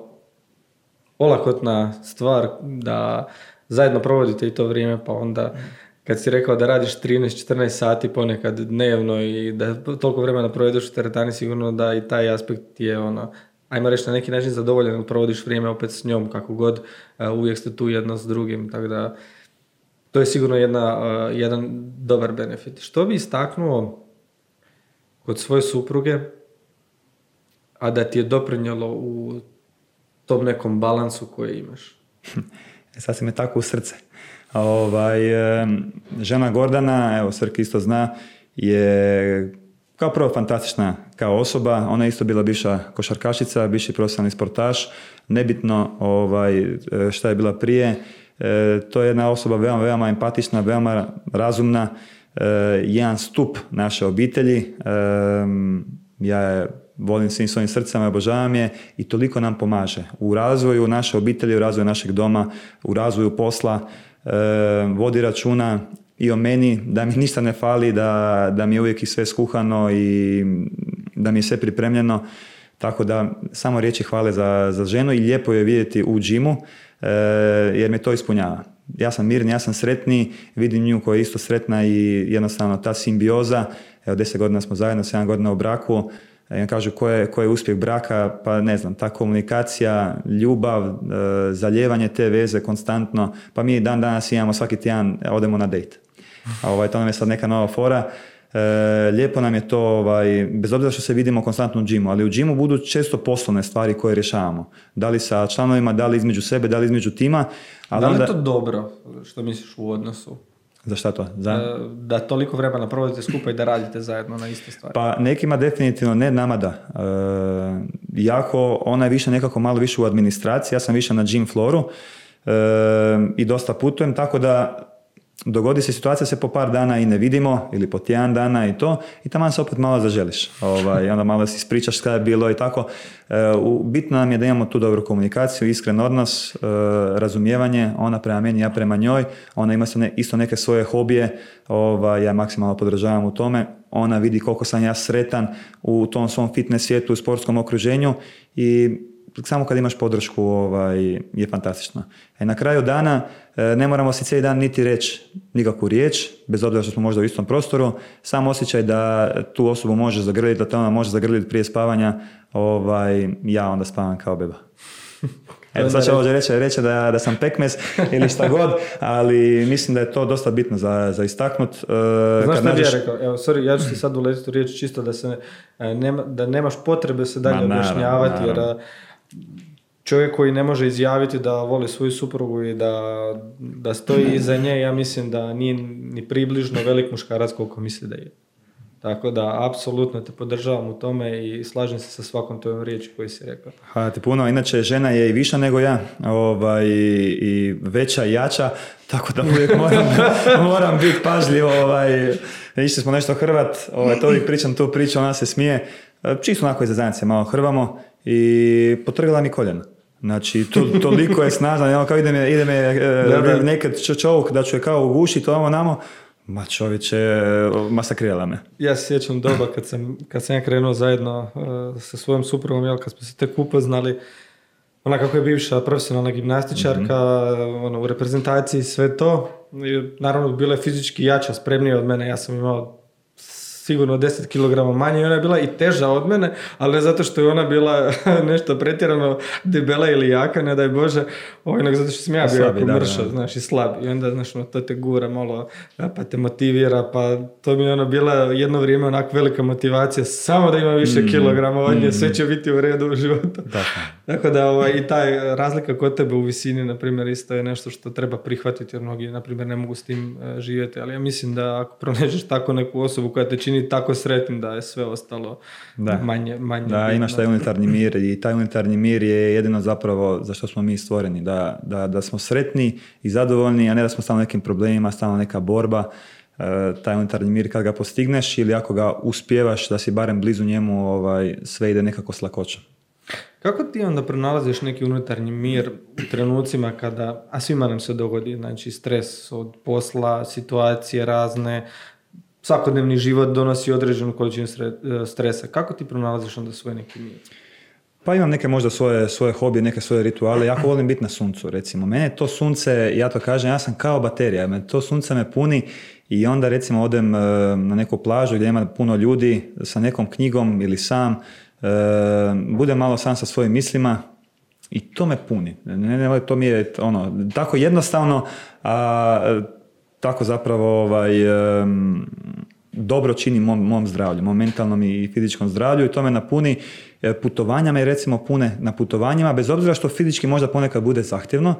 olakotna stvar da zajedno provodite i to vrijeme, pa onda kad si rekao da radiš 13-14 sati ponekad dnevno i da toliko vremena provedeš u teretani, sigurno da i taj aspekt je ono, ajmo reći na neki način zadovoljan, provodiš vrijeme opet s njom kako god, e, uvijek ste tu jedno s drugim, tako da to je sigurno jedna, e, jedan dobar benefit. Što bi istaknuo kod svoje supruge, a da ti je doprinjelo u tom nekom balansu koji imaš? <laughs> E, sad si me tako u srce. Ovaj, žena Gordana, evo Srki isto zna, je kao prvo fantastična kao osoba, ona je isto bila bivša košarkašica, bivši profesionalni sportaš, nebitno ovaj, šta je bila prije, e, to je jedna osoba veoma, veoma empatična, veoma razumna, e, jedan stup naše obitelji, e, ja je volim svim svojim srcama, obožavam je i toliko nam pomaže u razvoju naše obitelji, u razvoju našeg doma, u razvoju posla, vodi računa i o meni, da mi ništa ne fali, da, da mi je uvijek i sve skuhano i da mi je sve pripremljeno. Tako da samo riječi hvale za, za ženu i lijepo je vidjeti u džimu e, jer me to ispunjava. Ja sam mirni, ja sam sretni, vidim nju koja je isto sretna i jednostavno ta simbioza, evo deset godina smo zajedno, sedam godina u braku, ja kažu ko je, ko je uspjeh braka, pa ne znam, ta komunikacija, ljubav, e, zaljevanje te veze konstantno, pa mi dan danas imamo svaki tjedan, odemo na dejt. A ovaj, to nam je sad neka nova fora. E, lijepo nam je to, ovaj, bez obzira što se vidimo konstantno u džimu, ali u džimu budu često poslovne stvari koje rješavamo. Da li sa članovima, da li između sebe, da li između tima. Ali da li je to dobro, što misliš u odnosu? Za šta to? Za... Da, da toliko vremena provodite skupa i da radite zajedno na iste stvari. Pa nekima definitivno ne, nama da. E, jako, ona je više nekako malo više u administraciji, ja sam više na gym floru e, i dosta putujem, tako da dogodi se situacija se po par dana i ne vidimo ili po tjedan dana i to i tamo se opet malo zaželiš. Ovaj, onda malo si ispričaš kada je bilo i tako. E, bitno nam je da imamo tu dobru komunikaciju iskren odnos, e, razumijevanje ona prema meni, ja prema njoj. Ona ima isto neke svoje hobije ovaj, ja maksimalno podržavam u tome. Ona vidi koliko sam ja sretan u tom svom fitness svijetu, u sportskom okruženju i samo kad imaš podršku ovaj, je fantastično. E, na kraju dana e, ne moramo si cijeli dan niti reći nikakvu riječ, bez obzira što smo možda u istom prostoru, sam osjećaj da tu osobu može zagrliti, da te ona može zagrliti prije spavanja, ovaj, ja onda spavam kao beba. <laughs> Evo sad će ovo reći, reći da, da sam pekmes <laughs> ili šta god, ali mislim da je to dosta bitno za, za istaknut. Uh, Znaš što nađeš... ja rekao? Evo, sorry, ja ću ti sad uletiti u riječ čisto da, se, nema, da nemaš potrebe se dalje objašnjavati, jer čovjek koji ne može izjaviti da voli svoju suprugu i da, da stoji iza nje, ja mislim da nije ni približno velik muškarac koliko misli da je. Tako da, apsolutno te podržavam u tome i slažem se sa svakom tvojom riječi koji si rekao. Hvala ti puno, inače žena je i viša nego ja, ovaj, i veća i jača, tako da uvijek moram, <laughs> moram biti pažljiv, ovaj, išli smo nešto Hrvat, ovaj, to uvijek pričam tu priču, ona se smije, čisto onako zajednice malo hrvamo i potrgala mi koljeno. Znači, to, toliko je snažno, kao ide me, ide me e, nekad čovjek da ću je kao ugušiti, ovo namo, Ma čovječe, masakrirala me. Ja se sjećam doba kad sam, kad sam ja krenuo zajedno uh, sa svojom suprugom, jel, kad smo se tek upoznali, ona kako je bivša profesionalna gimnastičarka, mm-hmm. ono, u reprezentaciji sve to, i, naravno bila je fizički jača, spremnija od mene, ja sam imao sigurno 10 kg manje i ona je bila i teža od mene, ali ne zato što je ona bila <laughs> nešto pretjerano debela ili jaka, ne daj Bože, ovaj, nego zato što sam ja bio jako mršav, znaš, i slab. I onda, znaš, ono, to te gura malo, pa te motivira, pa to mi je ono bila jedno vrijeme onako velika motivacija, samo da ima više mm, kilograma od nje, mm. sve će biti u redu u životu. Tako da, ovaj, i taj razlika kod tebe u visini, na primjer, isto je nešto što treba prihvatiti, jer mnogi, na primjer, ne mogu s tim uh, živjeti, ali ja mislim da ako pronađeš tako neku osobu koja te čini tako sretnim da je sve ostalo da. manje, manje Da, imaš taj unutarnji mir i taj unutarnji mir je jedino zapravo za što smo mi stvoreni, da, da, da smo sretni i zadovoljni, a ne da smo stalno nekim problemima, stalno neka borba, e, taj unutarnji mir kad ga postigneš ili ako ga uspijevaš da si barem blizu njemu, ovaj, sve ide nekako s lakoćom. Kako ti onda pronalaziš neki unutarnji mir u trenucima kada, a svima nam se dogodi, znači stres od posla, situacije razne, svakodnevni život donosi određenu količinu e, stresa. Kako ti pronalaziš onda svoj neki mir? Pa imam neke možda svoje, svoje hobije, neke svoje rituale. Jako volim biti na suncu, recimo. Mene to sunce, ja to kažem, ja sam kao baterija. To sunce me puni i onda recimo odem e, na neku plažu gdje ima puno ljudi sa nekom knjigom ili sam. E, budem malo sam sa svojim mislima i to me puni. Ne, ne, to mi je ono, tako jednostavno, a tako zapravo ovaj, dobro čini mom, mom zdravlju, mom mentalnom i fizičkom zdravlju i to me napuni e, putovanja me recimo pune na putovanjima, bez obzira što fizički možda ponekad bude zahtjevno,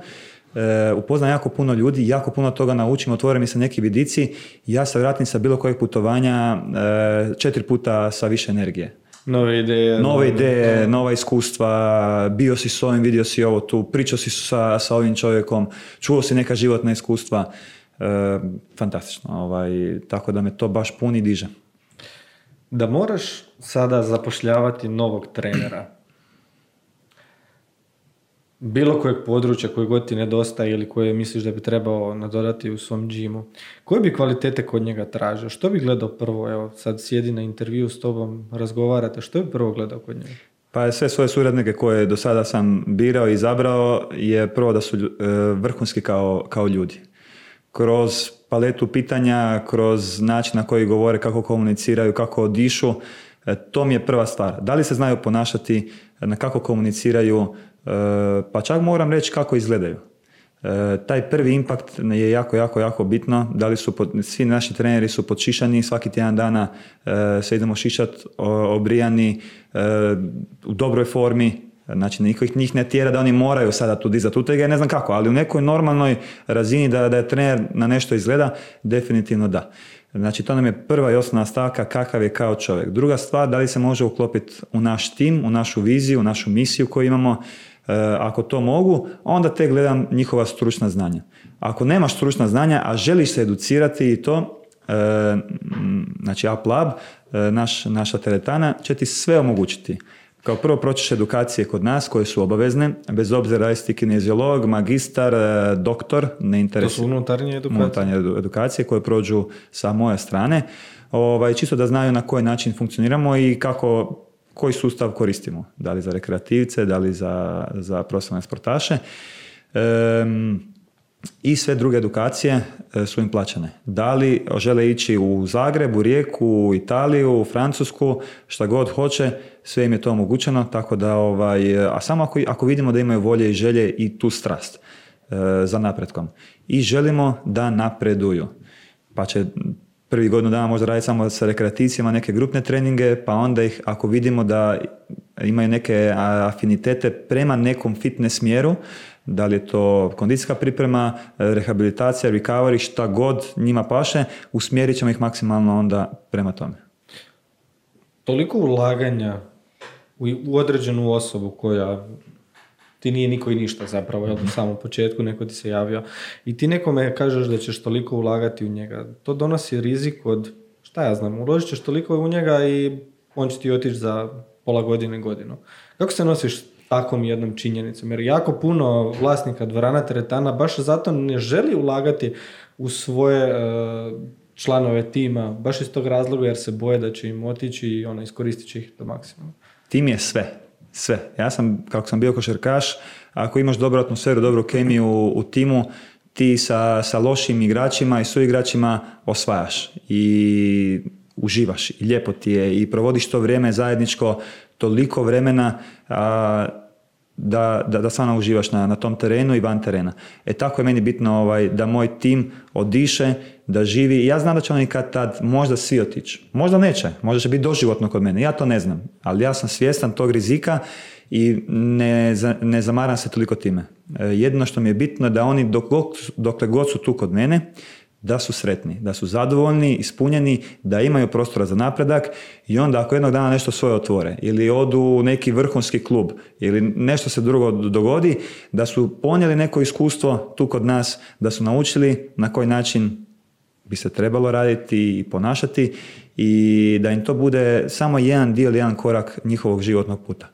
e, upoznam jako puno ljudi, jako puno toga naučim, otvore mi se neki vidici, ja se vratim sa bilo kojeg putovanja e, četiri puta sa više energije. Nove ideje. Nove ideje, nova iskustva, bio si s ovim, vidio si ovo tu, pričao si sa, sa ovim čovjekom, čuo si neka životna iskustva. E, fantastično. Ovaj, tako da me to baš puni diže. Da moraš sada zapošljavati novog trenera, bilo kojeg područja koji god ti nedostaje ili koje misliš da bi trebao nadodati u svom džimu, koje bi kvalitete kod njega tražio? Što bi gledao prvo? Evo, sad sjedi na intervju s tobom, razgovarate, što bi prvo gledao kod njega? Pa sve svoje suradnike koje do sada sam birao i izabrao je prvo da su e, vrhunski kao, kao ljudi kroz paletu pitanja, kroz način na koji govore, kako komuniciraju, kako dišu, e, to mi je prva stvar. Da li se znaju ponašati, na kako komuniciraju, pa čak moram reći kako izgledaju. E, taj prvi impakt je jako, jako, jako bitno. Da li su, svi naši treneri su podšišani, svaki tjedan dana se idemo šišat, obrijani, u dobroj formi, Znači, niko ih njih ne tjera da oni moraju sada tu dizati utege, ne znam kako, ali u nekoj normalnoj razini da, da je trener na nešto izgleda, definitivno da. Znači, to nam je prva i osnovna stavka kakav je kao čovjek. Druga stvar, da li se može uklopiti u naš tim, u našu viziju, u našu misiju koju imamo. E, ako to mogu, onda te gledam njihova stručna znanja. Ako nemaš stručna znanja, a želiš se educirati i to, e, znači App e, naš, naša teretana, će ti sve omogućiti. Kao prvo proćeš edukacije kod nas koje su obavezne, bez obzira da ti kineziolog, magistar, doktor, ne interesuje. To su unutarnje edukacije? Unutarnje edukacije koje prođu sa moje strane. Ovaj, čisto da znaju na koji način funkcioniramo i kako, koji sustav koristimo. Da li za rekreativce, da li za, za profesionalne sportaše. I sve druge edukacije e, su im plaćane. Da li žele ići u Zagreb, Rijeku, Italiju, u Francusku, šta god hoće, sve im je to omogućeno, tako da, ovaj, a samo ako, ako vidimo da imaju volje i želje i tu strast e, za napretkom. I želimo da napreduju. Pa će prvi godinu dana možda raditi samo sa rekreativcima neke grupne treninge, pa onda ih ako vidimo da imaju neke afinitete prema nekom fitness smjeru, da li je to kondicijska priprema, rehabilitacija, recovery, šta god njima paše, usmjerit ćemo ih maksimalno onda prema tome. Toliko ulaganja u određenu osobu koja ti nije niko i ništa zapravo, jel, u samom početku neko ti se javio i ti nekome kažeš da ćeš toliko ulagati u njega. To donosi rizik od, šta ja znam, uložit ćeš toliko u njega i on će ti otići za pola godine, godinu. Kako se nosiš s takvom jednom činjenicom? Jer jako puno vlasnika dvorana teretana baš zato ne želi ulagati u svoje e, članove tima, baš iz tog razloga jer se boje da će im otići i ono, iskoristit će ih do maksimuma. Tim je sve sve. Ja sam, kako sam bio košarkaš, ako imaš dobru atmosferu, dobru kemiju u, u timu, ti sa, sa lošim igračima i suigračima osvajaš i uživaš i lijepo ti je i provodiš to vrijeme zajedničko toliko vremena a, da, da, da stvarno uživaš na, na tom terenu i van terena. E tako je meni bitno ovaj, da moj tim odiše, da živi. Ja znam da će oni kad tad možda svi otići. Možda neće, možda će biti doživotno kod mene. Ja to ne znam. Ali ja sam svjestan tog rizika i ne, ne zamaram se toliko time. E, jedino što mi je bitno je da oni dok, dokle god su tu kod mene, da su sretni, da su zadovoljni, ispunjeni, da imaju prostora za napredak i onda ako jednog dana nešto svoje otvore ili odu u neki vrhunski klub ili nešto se drugo dogodi, da su ponijeli neko iskustvo tu kod nas, da su naučili na koji način bi se trebalo raditi i ponašati i da im to bude samo jedan dio ili jedan korak njihovog životnog puta.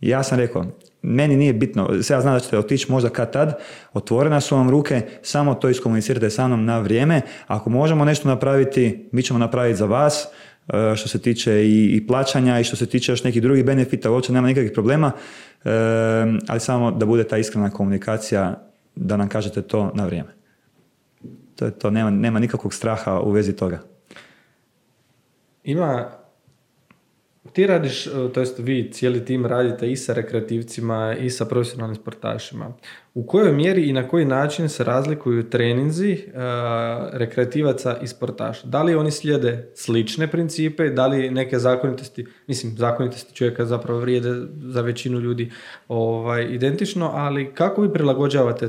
Ja sam rekao, meni nije bitno, ja znam da ćete otići možda kad tad, otvorena su vam ruke, samo to iskomunicirate sa mnom na vrijeme. Ako možemo nešto napraviti, mi ćemo napraviti za vas, e, što se tiče i, plaćanja i što se tiče još nekih drugih benefita, uopće nema nikakvih problema, e, ali samo da bude ta iskrena komunikacija, da nam kažete to na vrijeme. To je to, nema, nema nikakvog straha u vezi toga. Ima ti radiš, e, to jest vi cijeli tim radite i sa rekreativcima i sa profesionalnim sportašima. U kojoj mjeri i na koji način se razlikuju treninzi uh, rekreativaca i sportaša? Da li oni slijede slične principe, da li neke zakonitosti, mislim zakonitosti čovjeka zapravo vrijede za većinu ljudi ovaj, identično, ali kako vi prilagođavate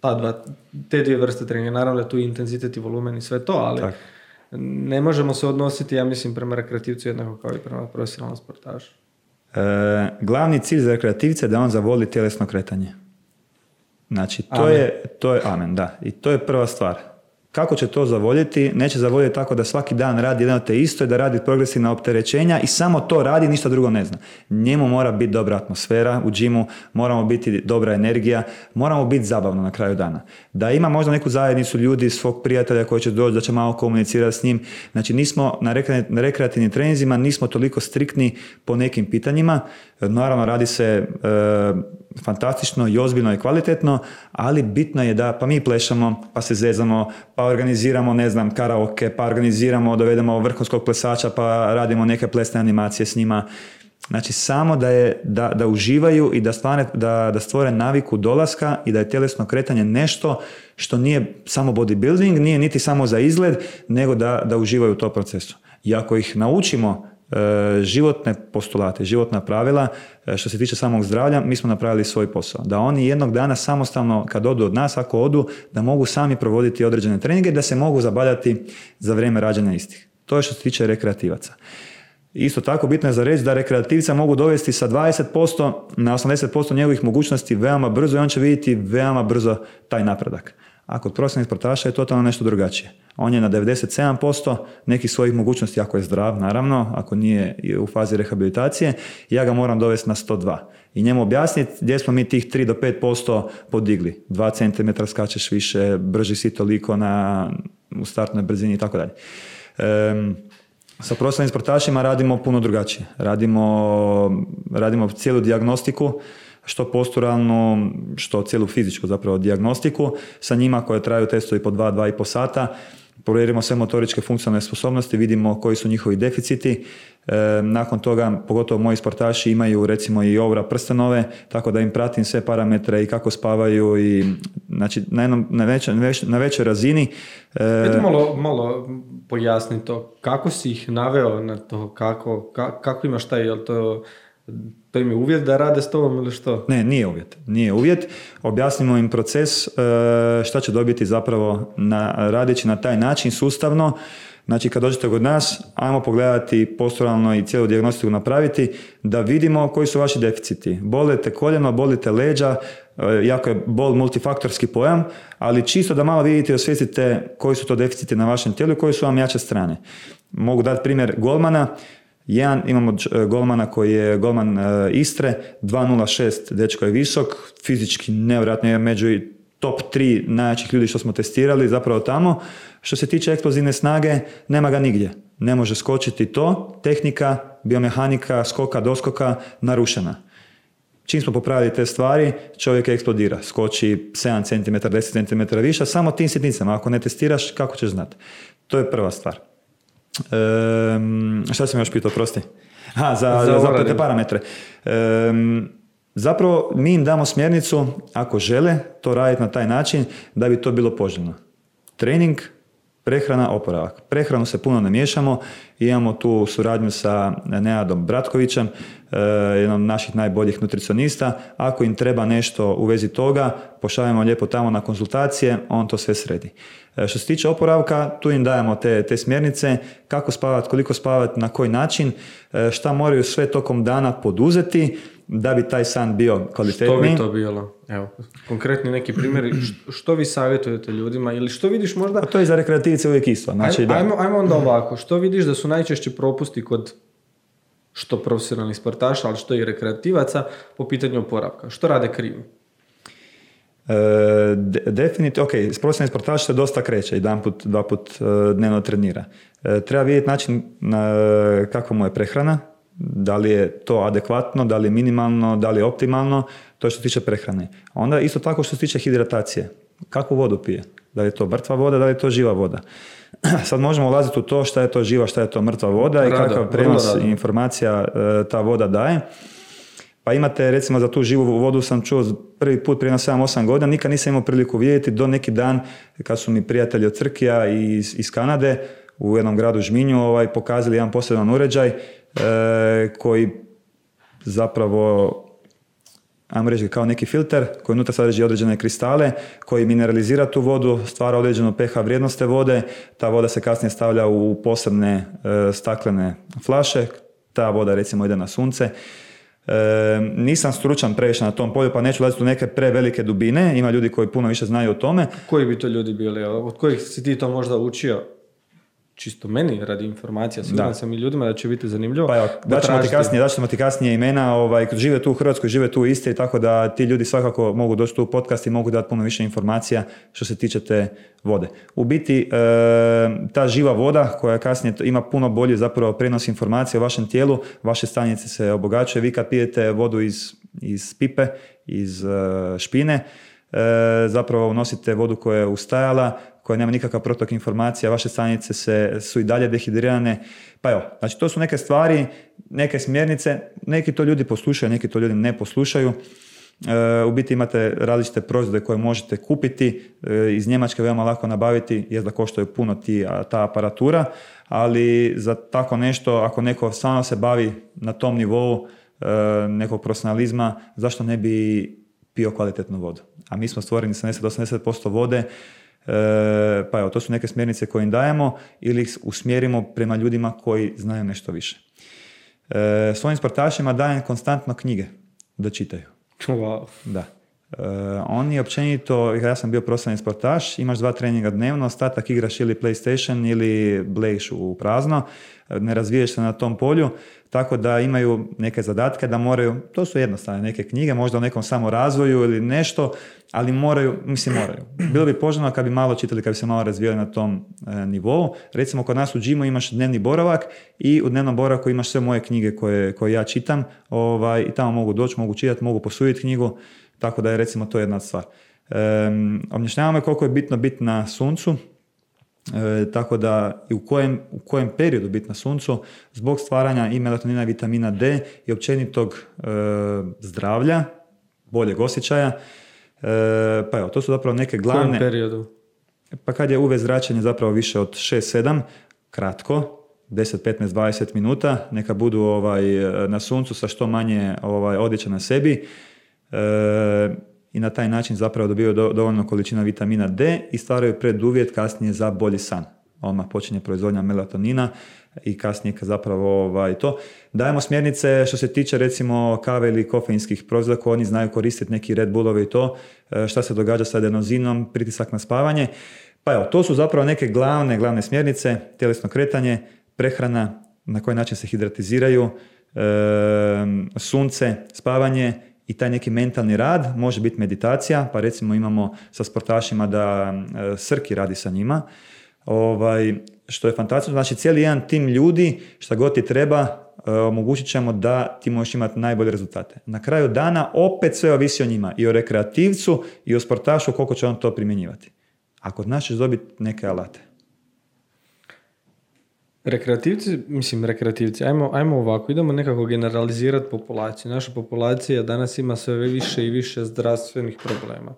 ta dva, te dvije vrste treninga? Naravno da tu intenzitet i volumen i sve to, ali ne možemo se odnositi, ja mislim, prema rekreativcu jednako kao i prema profesionalnom sportašu. E, glavni cilj za rekreativca je da on zavoli tjelesno kretanje. Znači, to je, to je, amen, da. I to je prva stvar. Kako će to zavoljeti? Neće zavoljeti tako da svaki dan radi jedno te isto i da radi progresivna opterećenja i samo to radi, ništa drugo ne zna. Njemu mora biti dobra atmosfera u džimu, moramo biti dobra energija, moramo biti zabavno na kraju dana. Da ima možda neku zajednicu ljudi, svog prijatelja koji će doći, da će malo komunicirati s njim. Znači nismo na rekreativnim treninzima, nismo toliko striktni po nekim pitanjima. Naravno radi se e, fantastično i ozbiljno i kvalitetno, ali bitno je da pa mi plešamo, pa se zezamo, pa organiziramo, ne znam, karaoke, pa organiziramo, dovedemo vrhunskog plesača, pa radimo neke plesne animacije s njima. Znači samo da, je, da, da uživaju i da, stvane, da, da stvore naviku dolaska i da je tjelesno kretanje nešto što nije samo bodybuilding, nije niti samo za izgled, nego da, da uživaju u tom procesu. I ako ih naučimo životne postulate, životna pravila e, što se tiče samog zdravlja, mi smo napravili svoj posao. Da oni jednog dana samostalno kad odu od nas, ako odu, da mogu sami provoditi određene treninge, da se mogu zabavljati za vrijeme rađanja istih. To je što se tiče rekreativaca. Isto tako bitno je za reći da rekreativca mogu dovesti sa 20% na 80% njegovih mogućnosti veoma brzo i on će vidjeti veoma brzo taj napredak. A kod profesionalnih sportaša je totalno nešto drugačije. On je na 97% nekih svojih mogućnosti, ako je zdrav, naravno, ako nije u fazi rehabilitacije, ja ga moram dovesti na 102. I njemu objasniti gdje smo mi tih 3 do 5% podigli. 2 cm skačeš više, brži si toliko na, u startnoj brzini i tako dalje. Sa profesionalnim sportašima radimo puno drugačije. Radimo, radimo cijelu dijagnostiku, što posturalnu, što cijelu fizičku zapravo dijagnostiku sa njima koje traju testovi po dva, dva i po sata provjerimo sve motoričke funkcionalne sposobnosti, vidimo koji su njihovi deficiti. E, nakon toga, pogotovo moji sportaši imaju recimo i ovra prstenove, tako da im pratim sve parametre i kako spavaju i znači na, jednom, na, većoj, na većoj razini. E, malo, malo pojasni to, kako si ih naveo na to, kako, kako imaš taj, jel to to im je uvjet da rade s tobom ili što? Ne, nije uvjet. Nije uvjet. Objasnimo im proces e, šta će dobiti zapravo na, radeći na taj način sustavno. Znači kad dođete kod nas, ajmo pogledati posturalno i cijelu dijagnostiku napraviti da vidimo koji su vaši deficiti. Bolite koljeno, bolite leđa, e, jako je bol multifaktorski pojam, ali čisto da malo vidite i osvijestite koji su to deficiti na vašem tijelu i koji su vam jače strane. Mogu dati primjer golmana, jedan, imamo e, golmana koji je golman e, Istre, 2.06, dečko je visok, fizički nevjerojatno je među top 3 najjačih ljudi što smo testirali zapravo tamo. Što se tiče eksplozivne snage, nema ga nigdje. Ne može skočiti to, tehnika, biomehanika, skoka, doskoka, narušena. Čim smo popravili te stvari, čovjek eksplodira. Skoči 7 cm, 10 cm više, samo tim sitnicama. Ako ne testiraš, kako ćeš znati? To je prva stvar. Um, šta sam još pitao, prosti? Ha, za, za, za te parametre. zapravo mi im damo smjernicu, ako žele to raditi na taj način, da bi to bilo poželjno. Trening, prehrana, oporavak. Prehranu se puno ne miješamo, imamo tu suradnju sa Neadom Bratkovićem, e, jednom od naših najboljih nutricionista. Ako im treba nešto u vezi toga, pošaljemo lijepo tamo na konzultacije, on to sve sredi. E, što se tiče oporavka, tu im dajemo te, te smjernice, kako spavati, koliko spavati, na koji način, e, šta moraju sve tokom dana poduzeti da bi taj san bio kvalitetniji. Što bi to bilo? Evo, konkretni neki primjeri, <clears throat> što vi savjetujete ljudima ili što vidiš možda... A to je za rekreativice uvijek isto. Znači, ajmo, ajmo, ajmo onda ovako, što vidiš da su najčešći propusti kod što profesionalnih sportaša, ali što i rekreativaca po pitanju oporavka? Što rade krivo? E, definitivno, ok, profesionalni sportaš se dosta kreće, jedan put, dva put e, dnevno trenira. E, treba vidjeti način na, kakva mu je prehrana, da li je to adekvatno, da li je minimalno, da li je optimalno, to je što se tiče prehrane. Onda isto tako što se tiče hidratacije. Kakvu vodu pije? Da li je to mrtva voda, da li je to živa voda? <clears throat> Sad možemo ulaziti u to šta je to živa, šta je to mrtva voda i kakav prenos informacija ta voda daje. Pa imate, recimo za tu živu vodu sam čuo prvi put prije na 7-8 godina, nikad nisam imao priliku vidjeti do neki dan kad su mi prijatelji od Crkija iz, iz Kanade u jednom gradu Žminju ovaj, pokazali jedan poseban uređaj e, koji zapravo ajmo reći kao neki filter koji unutra sadrži određene kristale koji mineralizira tu vodu, stvara određenu pH vrijednost te vode, ta voda se kasnije stavlja u posebne e, staklene flaše, ta voda recimo ide na sunce nisam stručan previše na tom polju, pa neću ulaziti u neke prevelike dubine. Ima ljudi koji puno više znaju o tome. Koji bi to ljudi bili? Od kojih si ti to možda učio? Čisto meni radi informacija, siguran sam i ljudima da će biti zanimljivo. Pa evo, da ćemo ti kasnije, daćemo ti kasnije imena, ovaj, žive tu u Hrvatskoj, žive tu u Istri, tako da ti ljudi svakako mogu doći tu u podcast i mogu dati puno više informacija što se tiče te vode. U biti, ta živa voda koja kasnije ima puno bolje zapravo prenos informacija o vašem tijelu, vaše stanice se obogaćuje. Vi kad pijete vodu iz, iz pipe, iz e, špine, e, zapravo unosite vodu koja je ustajala, koja nema nikakav protok informacija, vaše stanice se, su i dalje dehidrirane. Pa evo, znači to su neke stvari, neke smjernice, neki to ljudi poslušaju, neki to ljudi ne poslušaju. E, u biti imate različite proizvode koje možete kupiti, e, iz Njemačke veoma lako nabaviti, jer da koštaju puno ti, ta aparatura, ali za tako nešto, ako neko samo se bavi na tom nivou e, nekog profesionalizma, zašto ne bi pio kvalitetnu vodu? A mi smo stvoreni 70-80% vode pa evo, to su neke smjernice koje im dajemo ili ih usmjerimo prema ljudima koji znaju nešto više. E, svojim sportašima dajem konstantno knjige da čitaju. Wow. Da. Uh, oni općenito, ja sam bio profesionalni sportaš, imaš dva treninga dnevno, ostatak igraš ili PlayStation ili bleješ u prazno, ne razviješ se na tom polju, tako da imaju neke zadatke da moraju, to su jednostavne neke knjige, možda o nekom samorazvoju ili nešto, ali moraju, mislim moraju. Bilo bi poželjno kad bi malo čitali, kad bi se malo razvijali na tom e, nivou. Recimo kod nas u džimu imaš dnevni boravak i u dnevnom boravku imaš sve moje knjige koje, koje ja čitam ovaj, i tamo mogu doći, mogu čitati, mogu posuditi knjigu, tako da je recimo to jedna stvar. Um, objašnjavamo koliko je bitno biti na suncu, E, tako da i u kojem, u kojem periodu biti na suncu zbog stvaranja i melatonina i vitamina D i općenitog e, zdravlja, boljeg osjećaja. E, pa evo, to su zapravo neke glavne... U kojem periodu? Pa kad je UV zračenje zapravo više od 6-7, kratko, 10, 15, 20 minuta, neka budu ovaj, na suncu sa što manje ovaj, odjeća na sebi e, i na taj način zapravo dobiju do, dovoljno količina vitamina D i stvaraju preduvjet kasnije za bolji san. Odmah počinje proizvodnja melatonina i kasnije zapravo ovaj, to. Dajemo smjernice što se tiče recimo kave ili kofeinskih proizvoda koji oni znaju koristiti neki Red Bullove i to, e, šta se događa sa adenozinom, pritisak na spavanje. Pa evo, to su zapravo neke glavne, glavne smjernice, tjelesno kretanje, prehrana, na koji način se hidratiziraju, e, sunce, spavanje i taj neki mentalni rad, može biti meditacija, pa recimo imamo sa sportašima da e, Srki radi sa njima, ovaj, što je fantastično, znači cijeli jedan tim ljudi, šta god ti treba, e, omogućit ćemo da ti možeš imati najbolje rezultate. Na kraju dana opet sve ovisi o njima, i o rekreativcu i o sportašu koliko će on to primjenjivati. Ako znaš dobiti neke alate. Rekreativci, mislim rekreativci, ajmo, ajmo ovako, idemo nekako generalizirati populaciju. Naša populacija danas ima sve više i više zdravstvenih problema.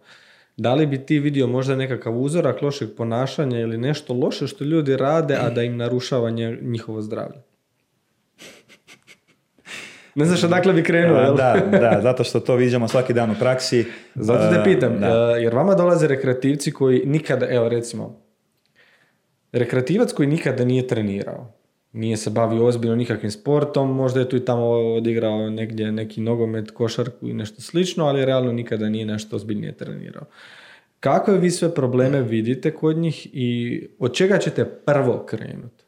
Da li bi ti vidio možda nekakav uzorak lošeg ponašanja ili nešto loše što ljudi rade, a da im narušava njihovo zdravlje? Ne znaš odakle bi krenuo, jel? Da, da, zato što to viđamo svaki dan u praksi. Zato te pitam, jer vama dolaze rekreativci koji nikada, evo recimo, rekreativac koji nikada nije trenirao, nije se bavio ozbiljno nikakvim sportom, možda je tu i tamo odigrao negdje neki nogomet, košarku i nešto slično, ali realno nikada nije nešto ozbiljnije trenirao. Kako vi sve probleme vidite kod njih i od čega ćete prvo krenuti?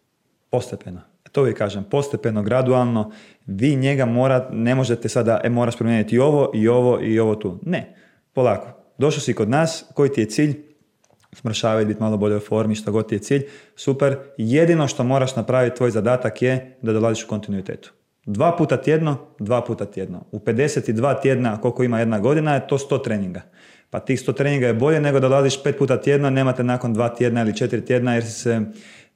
Postepeno. To uvijek kažem, postepeno, gradualno. Vi njega mora, ne možete sada, e, moraš promijeniti i ovo, i ovo, i ovo tu. Ne, polako. Došao si kod nas, koji ti je cilj? Smršavati, biti malo bolje u formi, što god ti je cilj, super. Jedino što moraš napraviti, tvoj zadatak je da dolaziš u kontinuitetu. Dva puta tjedno, dva puta tjedno. U 52 tjedna, koliko ima jedna godina, je to 100 treninga. Pa tih 100 treninga je bolje nego da dolaziš pet puta tjedno, nemate nakon dva tjedna ili četiri tjedna jer si se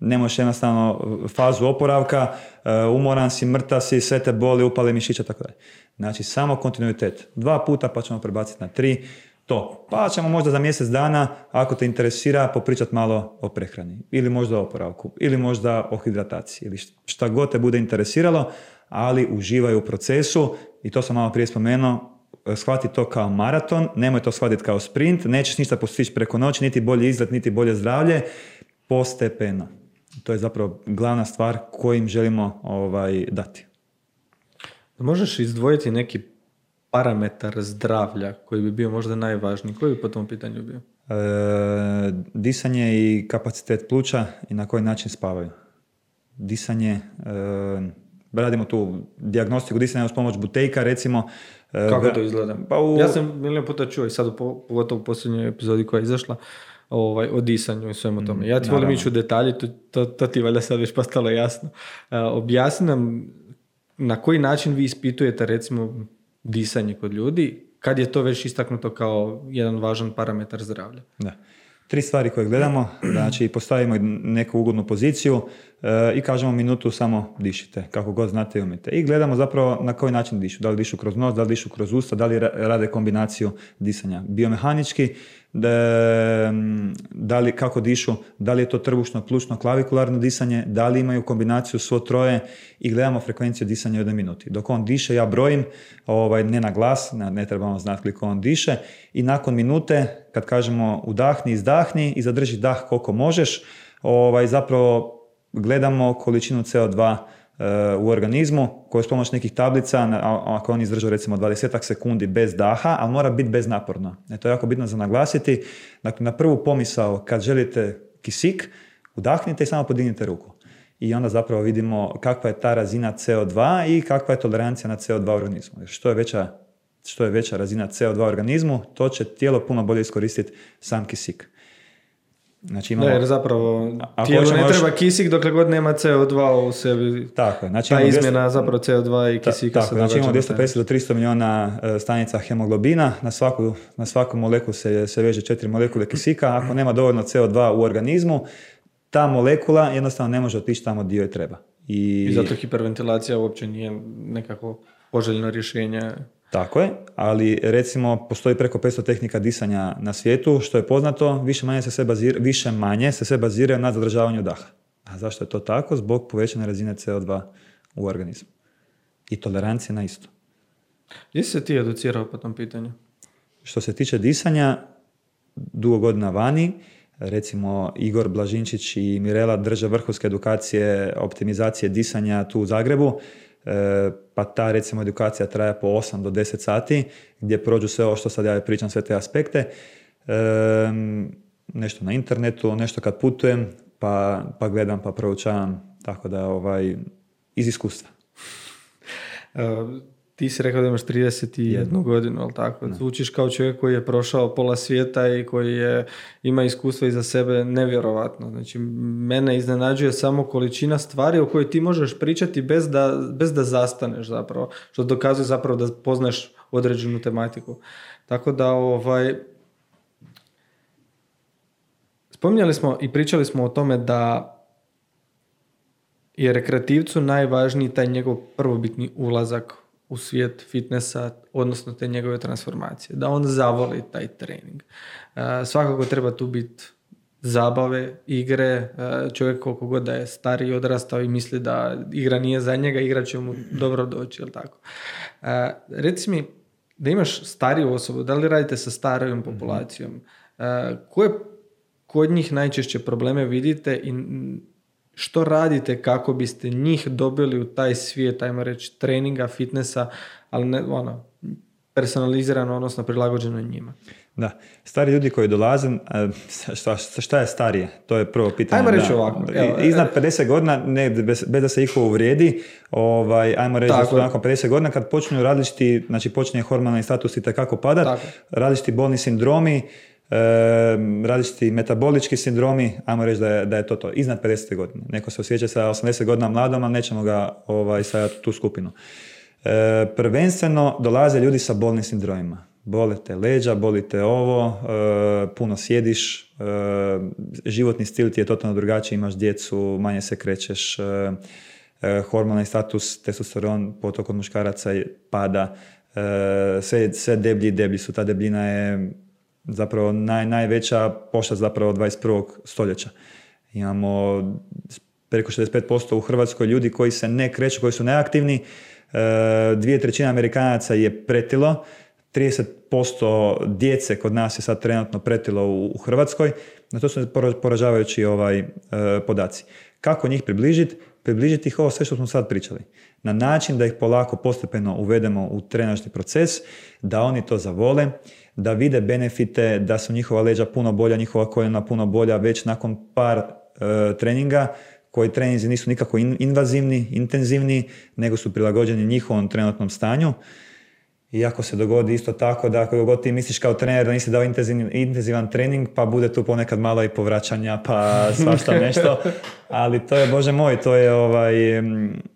ne možeš jednostavno fazu oporavka, uh, umoran si, mrtav si, sve te boli, upale mišića, tako dalje. Znači, samo kontinuitet. Dva puta pa ćemo prebaciti na tri to. Pa ćemo možda za mjesec dana, ako te interesira, popričati malo o prehrani. Ili možda o oporavku. Ili možda o hidrataciji. Ili šta god te bude interesiralo, ali uživaju u procesu. I to sam malo prije spomenuo, shvati to kao maraton, nemoj to shvatiti kao sprint, nećeš ništa postići preko noći, niti bolji izgled, niti bolje zdravlje, postepeno. To je zapravo glavna stvar kojim želimo ovaj, dati. Možeš izdvojiti neki parametar zdravlja koji bi bio možda najvažniji? Koji bi po tom pitanju bio? E, disanje i kapacitet pluća i na koji način spavaju. Disanje, e, radimo tu diagnostiku disanja uz pomoć butejka recimo. E, Kako to izgleda? Pa u... Ja sam milijon puta čuo i sad pogotovo u posljednjoj epizodi koja je izašla ovaj, o disanju i svemu tome. Ja ti volim ići u detalje, to, to, ti valjda sad već postalo jasno. E, objasni nam na koji način vi ispitujete recimo disanje kod ljudi, kad je to već istaknuto kao jedan važan parametar zdravlja. Da. Tri stvari koje gledamo, znači postavimo neku ugodnu poziciju e, i kažemo minutu samo dišite, kako god znate i umite. I gledamo zapravo na koji način dišu, da li dišu kroz nos, da li dišu kroz usta, da li rade kombinaciju disanja. Biomehanički da, da li, kako dišu, da li je to trbušno, plučno, klavikularno disanje, da li imaju kombinaciju svo troje i gledamo frekvenciju disanja u jednoj minuti. Dok on diše, ja brojim, ovaj, ne na glas, ne trebamo znati koliko on diše i nakon minute, kad kažemo udahni, izdahni i zadrži dah koliko možeš, ovaj, zapravo gledamo količinu CO2 u organizmu koji s pomoć nekih tablica, ako on izdržao recimo 20 sekundi bez daha, ali mora biti beznaporno. E, to je jako bitno za naglasiti. Dakle, na prvu pomisao kad želite kisik, udahnite i samo podignite ruku. I onda zapravo vidimo kakva je ta razina CO2 i kakva je tolerancija na CO2 u organizmu. Što je veća, što je veća razina CO2 u organizmu, to će tijelo puno bolje iskoristiti sam kisik. Znači imamo... Da, jer zapravo tijelo ne treba kisik dokle god nema CO2 u sebi. Tako je. Znači Ta izmjena zapravo CO2 i kisika Ta, tako, znači imamo 250 do 300 milijuna e, stanica hemoglobina, na svaku, na svaku molekulu se, se veže četiri molekule kisika. Ako nema dovoljno CO2 u organizmu, ta molekula jednostavno ne može otići tamo gdje joj treba. I, I zato hiperventilacija uopće nije nekako poželjno rješenje. Tako je, ali recimo postoji preko 500 tehnika disanja na svijetu, što je poznato, više manje se sve bazira, više manje se sve baziraju na zadržavanju daha. A zašto je to tako? Zbog povećane razine CO2 u organizmu. I tolerancije na isto. Gdje se ti educirao po tom pitanju? Što se tiče disanja, dugo godina vani, recimo Igor Blažinčić i Mirela drže vrhunske edukacije optimizacije disanja tu u Zagrebu, pa ta recimo edukacija traje po 8 do 10 sati gdje prođu sve ovo što sad ja pričam, sve te aspekte. E, nešto na internetu, nešto kad putujem, pa, pa gledam, pa proučavam, tako da ovaj, iz iskustva. Ti si rekao da imaš 31 godinu, ali tako? Zvučiš kao čovjek koji je prošao pola svijeta i koji je, ima iskustva iza sebe nevjerovatno. Znači, mene iznenađuje samo količina stvari o kojoj ti možeš pričati bez da, bez da zastaneš zapravo, što dokazuje zapravo da poznaš određenu tematiku. Tako da, ovaj, spominjali smo i pričali smo o tome da je rekreativcu najvažniji taj njegov prvobitni ulazak u svijet fitnessa, odnosno te njegove transformacije. Da on zavoli taj trening. E, svakako treba tu biti zabave, igre, e, čovjek koliko god da je stariji odrastao i misli da igra nije za njega, igra će mu <clears throat> dobro doći, jel tako? E, reci mi, da imaš stariju osobu, da li radite sa starijom populacijom, koje kod njih najčešće probleme vidite i što radite kako biste njih dobili u taj svijet, ajmo reći, treninga, fitnessa, ali ne, ono, personalizirano, odnosno prilagođeno njima. Da, stari ljudi koji dolaze, šta, šta je starije? To je prvo pitanje. Ajmo reći ovako. Evo, Iznad 50 godina, ne, bez, bez da se iko uvrijedi, ovaj, ajmo reći da su nakon 50 godina kad počinju različiti, znači počinje hormonalni status i takako padat, različiti bolni sindromi, e, različiti metabolički sindromi, ajmo reći da je, da je to to, iznad 50. godine. Neko se osjeća sa 80 godina mladom, ali nećemo ga ovaj, stavljati tu skupinu. E, prvenstveno dolaze ljudi sa bolnim sindromima. Bolite leđa, bolite ovo, e, puno sjediš, e, životni stil ti je totalno drugačiji, imaš djecu, manje se krećeš, e, hormonalni status, testosteron, potok od muškaraca pada, sve, sve deblji i deblji su. Ta debljina je zapravo naj, najveća pošta zapravo 21. stoljeća. Imamo preko 65% u Hrvatskoj ljudi koji se ne kreću, koji su neaktivni. E, dvije trećine Amerikanaca je pretilo, 30% djece kod nas je sad trenutno pretilo u, Hrvatskoj. Na to su poražavajući ovaj, e, podaci. Kako njih približiti? Približiti ih ovo sve što smo sad pričali. Na način da ih polako postepeno uvedemo u trenažni proces, da oni to zavole, da vide benefite, da su njihova leđa puno bolja, njihova koljena puno bolja već nakon par e, treninga koji treninzi nisu nikako invazivni, intenzivni, nego su prilagođeni njihovom trenutnom stanju i ako se dogodi isto tako da ako god ti misliš kao trener da nisi dao intenzivan, intenzivan trening, pa bude tu ponekad malo i povraćanja, pa <laughs> svašta nešto. Ali to je, bože moj, to je ovaj...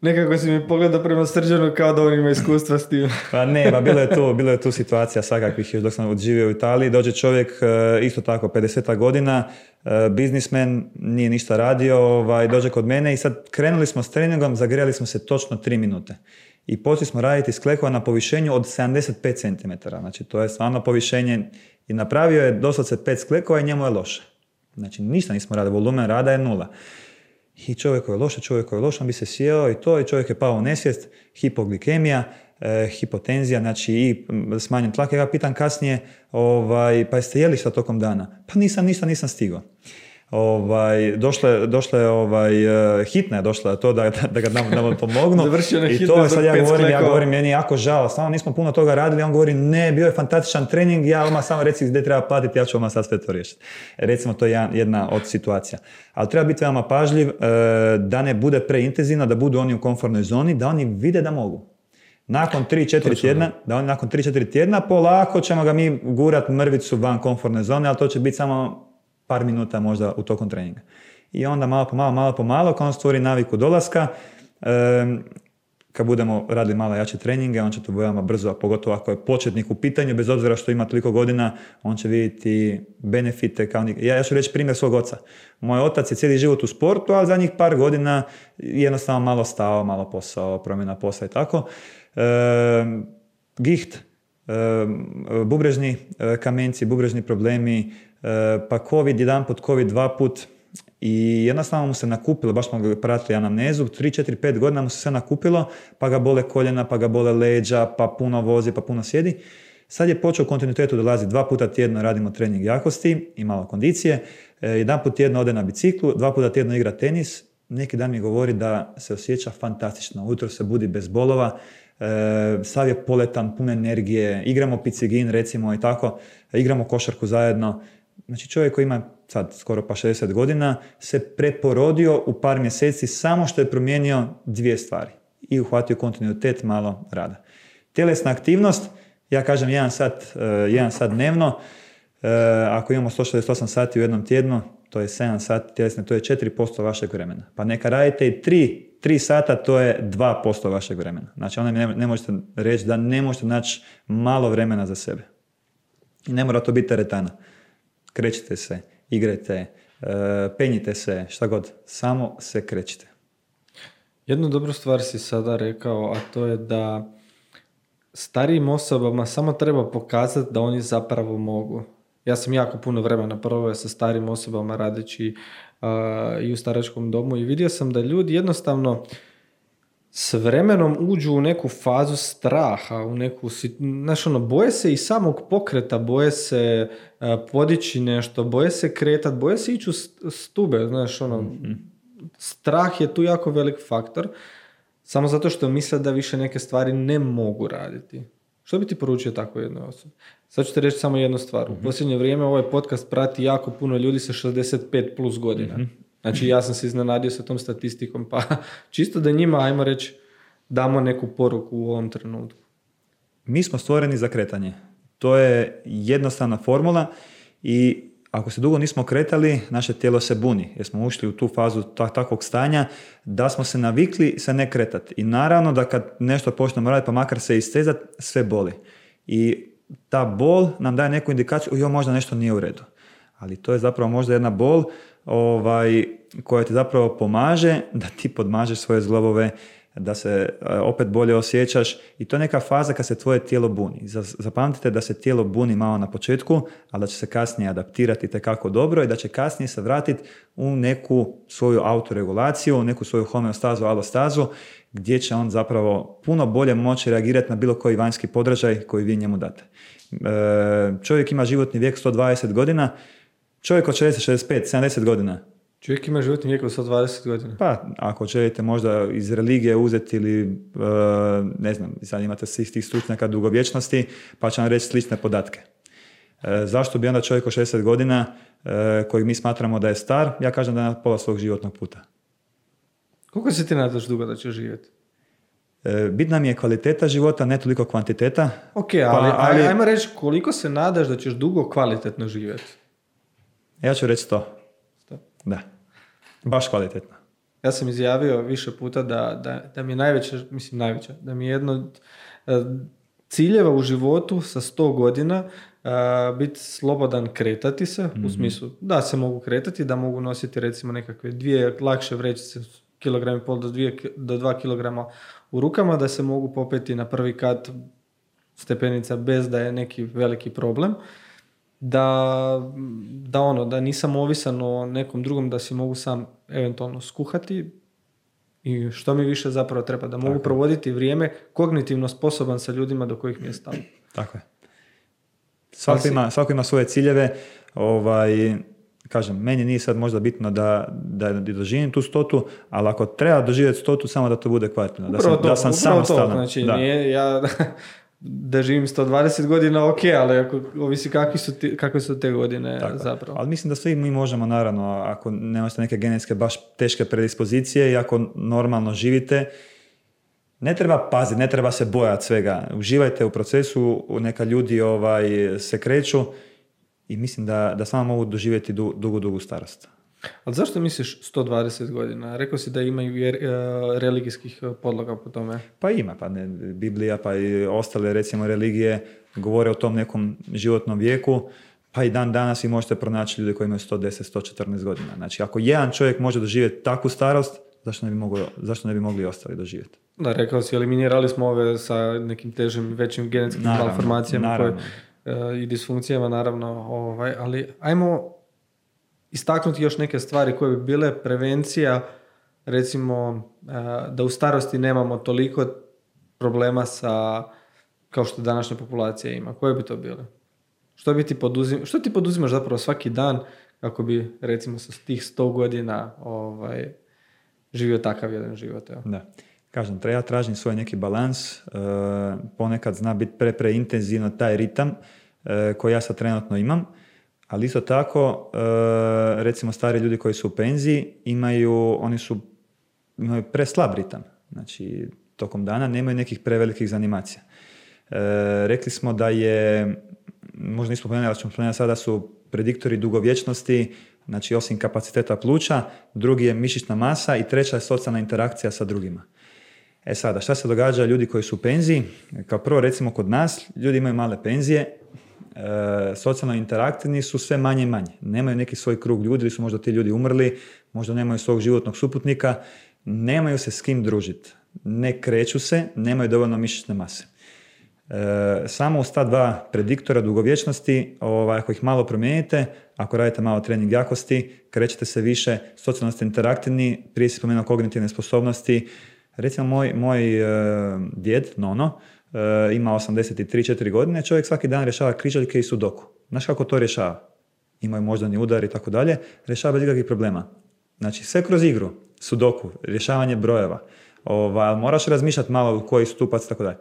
Nekako si mi pogledao prema srđanu kao da on ima iskustva s tim. pa ne, pa bilo je tu, bilo je tu situacija svakakvih još dok sam odživio u Italiji. Dođe čovjek e, isto tako 50 godina, e, biznismen, nije ništa radio, ovaj, dođe kod mene i sad krenuli smo s treningom, zagrijali smo se točno 3 minute i počeli smo raditi sklekova na povišenju od 75 cm. Znači to je stvarno povišenje i napravio je doslovce 5 sklekova i njemu je loše. Znači ništa nismo radili, volumen rada je nula. I čovjek je loše, čovjek je loše, on bi se sjeo i to i čovjek je pao u nesvijest, hipoglikemija, e, hipotenzija, znači i smanjen tlak. Ja ga pitam kasnije, ovaj, pa jeste jeli šta tokom dana? Pa nisam, ništa nisam stigao ovaj, došle, došle ovaj, uh, hitna je došla to da, da ga nam, nam pomognu. <laughs> I to sad ja govorim, ja govorim, meni je jako žao, samo nismo puno toga radili, on govori ne, bio je fantastičan trening, ja odmah samo reci gdje treba platiti, ja ću odmah sad sve to riješiti. Recimo, to je jedna od situacija. Ali treba biti veoma pažljiv uh, da ne bude preintenzivno, da budu oni u komfortnoj zoni, da oni vide da mogu. Nakon 3-4 tjedna, da oni nakon 3-4 tjedna polako ćemo ga mi gurat mrvicu van komfortne zone, ali to će biti samo par minuta možda u tokom treninga. I onda malo po malo, malo po malo, kad on stvori naviku dolaska, kad budemo radili malo jače treninge, on će to veoma brzo, a pogotovo ako je početnik u pitanju, bez obzira što ima toliko godina, on će vidjeti benefite kao Ja, ja ću reći primjer svog oca. Moj otac je cijeli život u sportu, a zadnjih par godina jednostavno malo stao, malo posao, promjena posla i tako. E, giht, e, bubrežni kamenci, bubrežni problemi, pa COVID jedan put, COVID dva put, i jednostavno mu se nakupilo, baš smo ga pratili anamnezu, 3, 4, 5 godina mu se sve nakupilo, pa ga bole koljena, pa ga bole leđa, pa puno vozi, pa puno sjedi. Sad je počeo kontinuitetu dolazi dva puta tjedno radimo trening jakosti i malo kondicije. E, jedan put tjedno ode na biciklu, dva puta tjedno igra tenis. Neki dan mi govori da se osjeća fantastično. Ujutro se budi bez bolova, e, sav je poletan, pun energije, igramo picigin recimo i tako, igramo košarku zajedno. Znači čovjek koji ima sad skoro pa 60 godina se preporodio u par mjeseci samo što je promijenio dvije stvari i uhvatio kontinuitet malo rada. Tjelesna aktivnost, ja kažem jedan sat, uh, jedan sat dnevno, uh, ako imamo 168 sati u jednom tjednu, to je 7 sati tjelesne, to je 4% vašeg vremena. Pa neka radite i 3, 3 sata, to je 2% vašeg vremena. Znači onda ne, ne možete reći da ne možete naći malo vremena za sebe. I ne mora to biti teretana krećite se, igrajte, e, penjite se, šta god, samo se krećite. Jednu dobru stvar si sada rekao, a to je da starijim osobama samo treba pokazati da oni zapravo mogu. Ja sam jako puno vremena proveo sa starim osobama radeći i u staračkom domu i vidio sam da ljudi jednostavno s vremenom uđu u neku fazu straha, u neku, znaš ono, boje se i samog pokreta, boje se uh, podići nešto, boje se kretat, boje se ići u stube, znaš ono, mhm. strah je tu jako velik faktor, samo zato što misle da više neke stvari ne mogu raditi. Što bi ti poručio tako jednoj osobi? Sad ću ti reći samo jednu stvar. U mhm. posljednje vrijeme ovaj podcast prati jako puno ljudi sa 65 plus godina. Mhm. Znači ja sam se iznenadio sa tom statistikom, pa <laughs> čisto da njima, ajmo reći, damo neku poruku u ovom trenutku. Mi smo stvoreni za kretanje. To je jednostavna formula i ako se dugo nismo kretali, naše tijelo se buni jer smo ušli u tu fazu takvog stanja da smo se navikli se ne kretati. I naravno da kad nešto počnemo raditi pa makar se istezat, sve boli. I ta bol nam daje neku indikaciju, jo možda nešto nije u redu. Ali to je zapravo možda jedna bol ovaj, koja ti zapravo pomaže da ti podmažeš svoje zglobove, da se e, opet bolje osjećaš i to je neka faza kad se tvoje tijelo buni. Zapamtite da se tijelo buni malo na početku, ali da će se kasnije adaptirati tekako dobro i da će kasnije se vratiti u neku svoju autoregulaciju, u neku svoju homeostazu, alostazu, gdje će on zapravo puno bolje moći reagirati na bilo koji vanjski podražaj koji vi njemu date. E, čovjek ima životni vijek 120 godina, Čovjek od 60, 65, 70 godina. Čovjek ima životni vijek od 120 godina. Pa, ako želite možda iz religije uzeti ili, uh, ne znam, sad imate svih tih stručnjaka dugovječnosti, pa će vam reći slične podatke. Uh, zašto bi onda čovjek od 60 godina, uh, kojeg mi smatramo da je star, ja kažem da je na pola svog životnog puta. Koliko se ti nadaš dugo da će živjeti? Bitna mi je kvaliteta života, ne toliko kvantiteta. Ok, ali, ali... ajmo reći koliko se nadaš da ćeš dugo kvalitetno živjeti? Ja ću reći to. Da. Baš kvalitetno. Ja sam izjavio više puta da, da, da mi je najveća, mislim najveća, da mi je jedno od e, ciljeva u životu sa 100 godina uh, biti slobodan kretati se, u mhm. smislu da se mogu kretati, da mogu nositi recimo nekakve dvije lakše vrećice, kilogram i pol do, dvije, do dva kilograma u rukama, da se mogu popeti na prvi kat stepenica bez da je neki veliki problem da, da ono, da nisam ovisan o nekom drugom, da si mogu sam eventualno skuhati i što mi više zapravo treba, da mogu provoditi vrijeme kognitivno sposoban sa ljudima do kojih mi je stalo. Tako je. Svako ima, svako ima svoje ciljeve, ovaj, kažem, meni nije sad možda bitno da, da doživim tu stotu, ali ako treba doživjeti stotu, samo da to bude kvalitetno. Da sam, da sam samostalan. Znači, Nije, ja da živim 120 godina, ok, ali ako, ovisi kakvi su ti, kakve su te godine Tako. zapravo. Ali mislim da svi mi možemo, naravno, ako nemate neke genetske baš teške predispozicije i ako normalno živite, ne treba paziti, ne treba se bojati svega. Uživajte u procesu, neka ljudi ovaj, se kreću i mislim da, da samo mogu doživjeti dugu, dugu, dugu starost. Ali zašto misliš 120 godina? Rekao si da imaju jer, e, religijskih podloga po tome. Pa ima, pa ne, Biblija pa i ostale recimo religije govore o tom nekom životnom vijeku, pa i dan danas vi možete pronaći ljude koji imaju 110, 114 godina. Znači ako jedan čovjek može doživjeti takvu starost, zašto ne bi, mogli, zašto ne bi mogli ostali doživjeti? Da, rekao si, eliminirali smo ove sa nekim težim, većim genetskim malformacijama koje, e, i disfunkcijama, naravno. Ovaj, ali ajmo istaknuti još neke stvari koje bi bile prevencija, recimo e, da u starosti nemamo toliko problema sa kao što današnja populacija ima. Koje bi to bile? Što, bi ti poduzim, što ti poduzimaš zapravo svaki dan kako bi recimo sa tih 100 godina ovaj, živio takav jedan život? Evo. Da. Kažem, ja tražim svoj neki balans, e, ponekad zna biti pre, pre intenzivno taj ritam e, koji ja sad trenutno imam, ali isto tako, e, recimo stari ljudi koji su u penziji imaju, oni su, imaju preslab ritam. Znači, tokom dana nemaju nekih prevelikih zanimacija. E, rekli smo da je, možda nismo spomenuli, ali ćemo spomenuti sada su prediktori dugovječnosti, znači osim kapaciteta pluća, drugi je mišićna masa i treća je socijalna interakcija sa drugima. E sada, šta se događa ljudi koji su u penziji? Kao prvo, recimo kod nas, ljudi imaju male penzije, socijalno interaktivni su sve manje i manje. Nemaju neki svoj krug ljudi, ili su možda ti ljudi umrli, možda nemaju svog životnog suputnika, nemaju se s kim družiti. Ne kreću se, nemaju dovoljno mišićne mase. E, samo uz ta dva prediktora dugovječnosti, ovaj, ako ih malo promijenite, ako radite malo trening jakosti, krećete se više, socijalno ste interaktivni, prije si spomenuo kognitivne sposobnosti. Recimo, moj, moj e, djed, Nono, e, ima 83-4 godine, čovjek svaki dan rješava križaljke i sudoku. Znaš kako to rješava? Imaju moždani udar i tako dalje, rješava bez ikakvih problema. Znači, sve kroz igru, sudoku, rješavanje brojeva. Ovaj, moraš razmišljati malo u koji stupac tako dalje.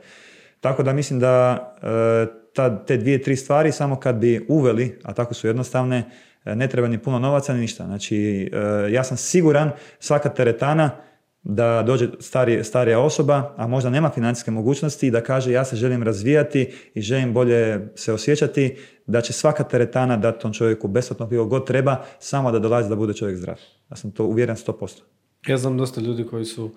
Tako da mislim da e, ta, te dvije, tri stvari samo kad bi uveli, a tako su jednostavne, e, ne treba ni puno novaca ni ništa. Znači, ja sam siguran svaka teretana da dođe starije, starija osoba, a možda nema financijske mogućnosti da kaže ja se želim razvijati i želim bolje se osjećati, da će svaka teretana dati tom čovjeku besplatno pivo god treba, samo da dolazi da bude čovjek zdrav. Ja sam to uvjeren 100%. Ja znam dosta ljudi koji su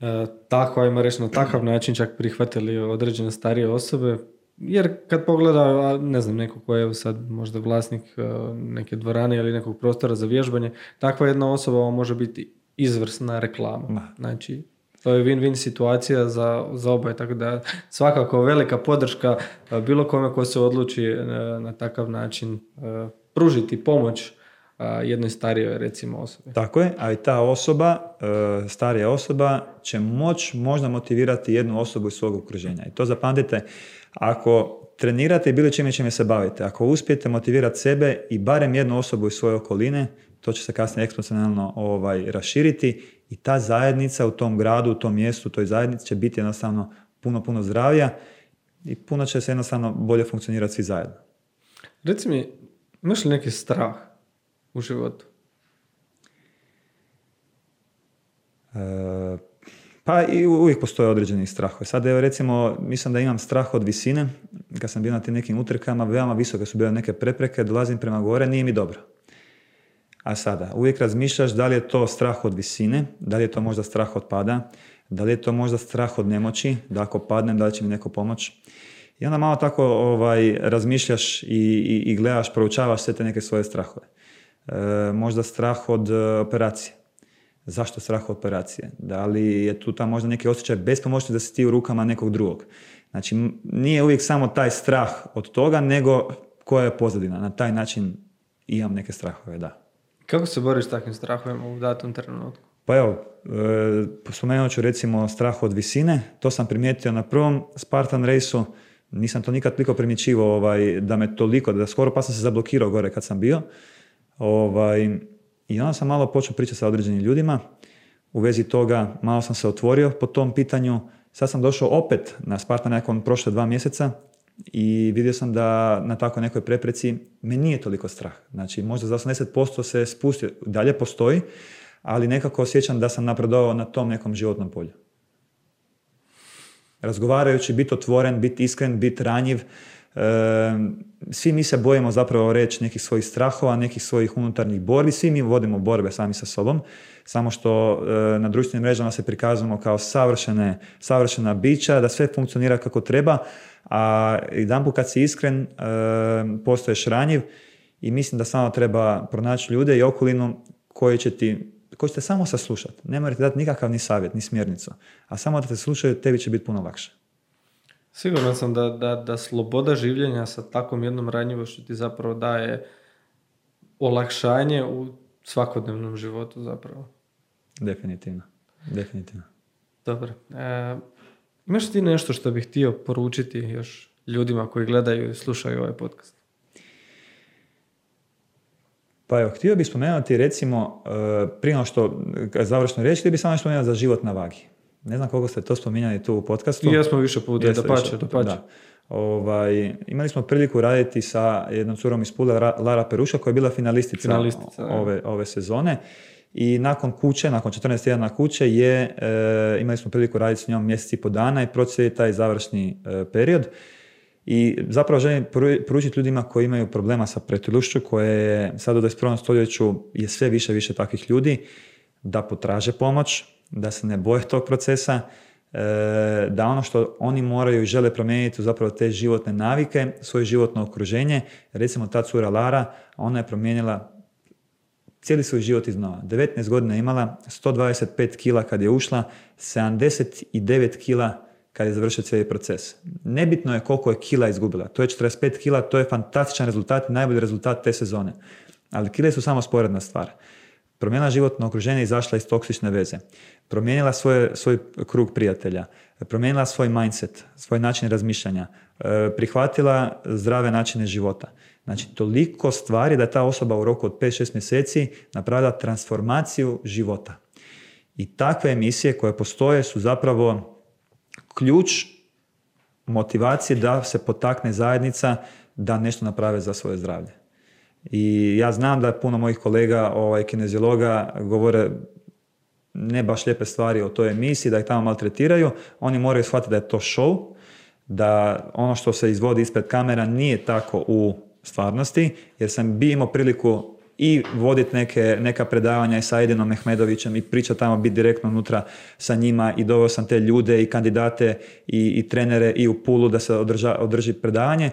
e, tako, ajmo reći, na takav način čak prihvatili određene starije osobe, jer kad pogleda, ne znam, neko ko je sad možda vlasnik e, neke dvorane ili nekog prostora za vježbanje, takva jedna osoba može biti izvrsna reklama. Znači, to je win-win situacija za, za oboje, tako da svakako velika podrška e, bilo kome ko se odluči e, na takav način pružiti pomoć jednoj starijoj recimo osobi. Tako je, a i ta osoba, e, starija osoba će moć možda motivirati jednu osobu iz svog okruženja. I to zapamtite, ako trenirate i bilo čime čime se bavite, ako uspijete motivirati sebe i barem jednu osobu iz svoje okoline, to će se kasnije eksponencijalno ovaj, raširiti i ta zajednica u tom gradu, u tom mjestu, u toj zajednici će biti jednostavno puno, puno zdravija i puno će se jednostavno bolje funkcionirati svi zajedno. Reci mi, imaš li neki strah u životu? E, pa i uvijek postoje određeni strahovi. Sad evo recimo, mislim da imam strah od visine. Kad sam bio na tim nekim utrkama, veoma visoke su bile neke prepreke, dolazim prema gore, nije mi dobro. A sada, uvijek razmišljaš da li je to strah od visine, da li je to možda strah od pada, da li je to možda strah od nemoći, da ako padnem, da li će mi neko pomoć. I onda malo tako ovaj, razmišljaš i, i, i gledaš, proučavaš sve te neke svoje strahove. E, možda strah od e, operacije. Zašto strah od operacije? Da li je tu tam možda neki osjećaj bespomoćnosti da si ti u rukama nekog drugog? Znači, nije uvijek samo taj strah od toga, nego koja je pozadina. Na taj način imam neke strahove, da. Kako se boriš s takvim strahovima u datom trenutku? Pa evo, e, spomenut ću recimo strah od visine. To sam primijetio na prvom Spartan rejsu. Nisam to nikad toliko primjećivao ovaj, da me toliko, da skoro pa sam se zablokirao gore kad sam bio. Ovaj, I onda sam malo počeo pričati sa određenim ljudima. U vezi toga malo sam se otvorio po tom pitanju. Sad sam došao opet na Spartan nakon prošle dva mjeseca i vidio sam da na takvoj nekoj prepreci me nije toliko strah. Znači možda za 80% se spustio, dalje postoji, ali nekako osjećam da sam napredovao na tom nekom životnom polju. Razgovarajući, biti otvoren, biti iskren, biti ranjiv, svi mi se bojimo zapravo reći nekih svojih strahova, nekih svojih unutarnjih borbi, svi mi vodimo borbe sami sa sobom, samo što e, na društvenim mrežama se prikazujemo kao savršene, savršena bića, da sve funkcionira kako treba, a jedan kad si iskren, e, postoješ ranjiv i mislim da samo treba pronaći ljude i okolinu koji će ti koji ćete samo saslušati. Ne morate dati nikakav ni savjet, ni smjernicu. A samo da te slušaju, tebi će biti puno lakše. Siguran sam da, da, da sloboda življenja sa takvom jednom ranjivošću ti zapravo daje olakšanje u svakodnevnom životu zapravo. Definitivno. Definitivno. Dobro. E, imaš ti nešto što bih htio poručiti još ljudima koji gledaju i slušaju ovaj podcast? Pa evo, htio bih spomenuti recimo, e, prije što završno reći, htio bih samo spomenuti za život na vagi. Ne znam koliko ste to spominjali tu u podcastu. I smo više puta, da pače, da pače. Ovaj, imali smo priliku raditi sa jednom curom iz Pula, Lara Peruša, koja je bila finalistica, ove, ove sezone. I nakon kuće, nakon 14 tjedana kuće, je, e, imali smo priliku raditi s njom mjesec i po dana i proći taj završni e, period. I zapravo želim poručiti ljudima koji imaju problema sa pretilušću, koje je sad u 21. stoljeću je sve više više takvih ljudi, da potraže pomoć, da se ne boje tog procesa, e, da ono što oni moraju i žele promijeniti zapravo te životne navike, svoje životno okruženje. Recimo ta cura Lara, ona je promijenila cijeli svoj život iznova. 19 godina imala, 125 kila kad je ušla, 79 kila kad je završio cijeli proces. Nebitno je koliko je kila izgubila. To je 45 kila, to je fantastičan rezultat, najbolji rezultat te sezone. Ali kile su samo sporedna stvar. Promijenila životno okruženje i izašla iz toksične veze. Promijenila svoje, svoj krug prijatelja. Promijenila svoj mindset, svoj način razmišljanja. E, prihvatila zdrave načine života. Znači, toliko stvari da ta osoba u roku od 5-6 mjeseci napravila transformaciju života. I takve emisije koje postoje su zapravo ključ motivacije da se potakne zajednica da nešto naprave za svoje zdravlje. I ja znam da puno mojih kolega ovaj, kineziologa govore ne baš lijepe stvari o toj emisiji, da ih tamo maltretiraju. Oni moraju shvatiti da je to show, da ono što se izvodi ispred kamera nije tako u stvarnosti, jer sam bi imao priliku i voditi neke, neka predavanja i sa Edinom Mehmedovićem i priča tamo biti direktno unutra sa njima i doveo sam te ljude i kandidate i, i trenere i u pulu da se održa, održi predavanje.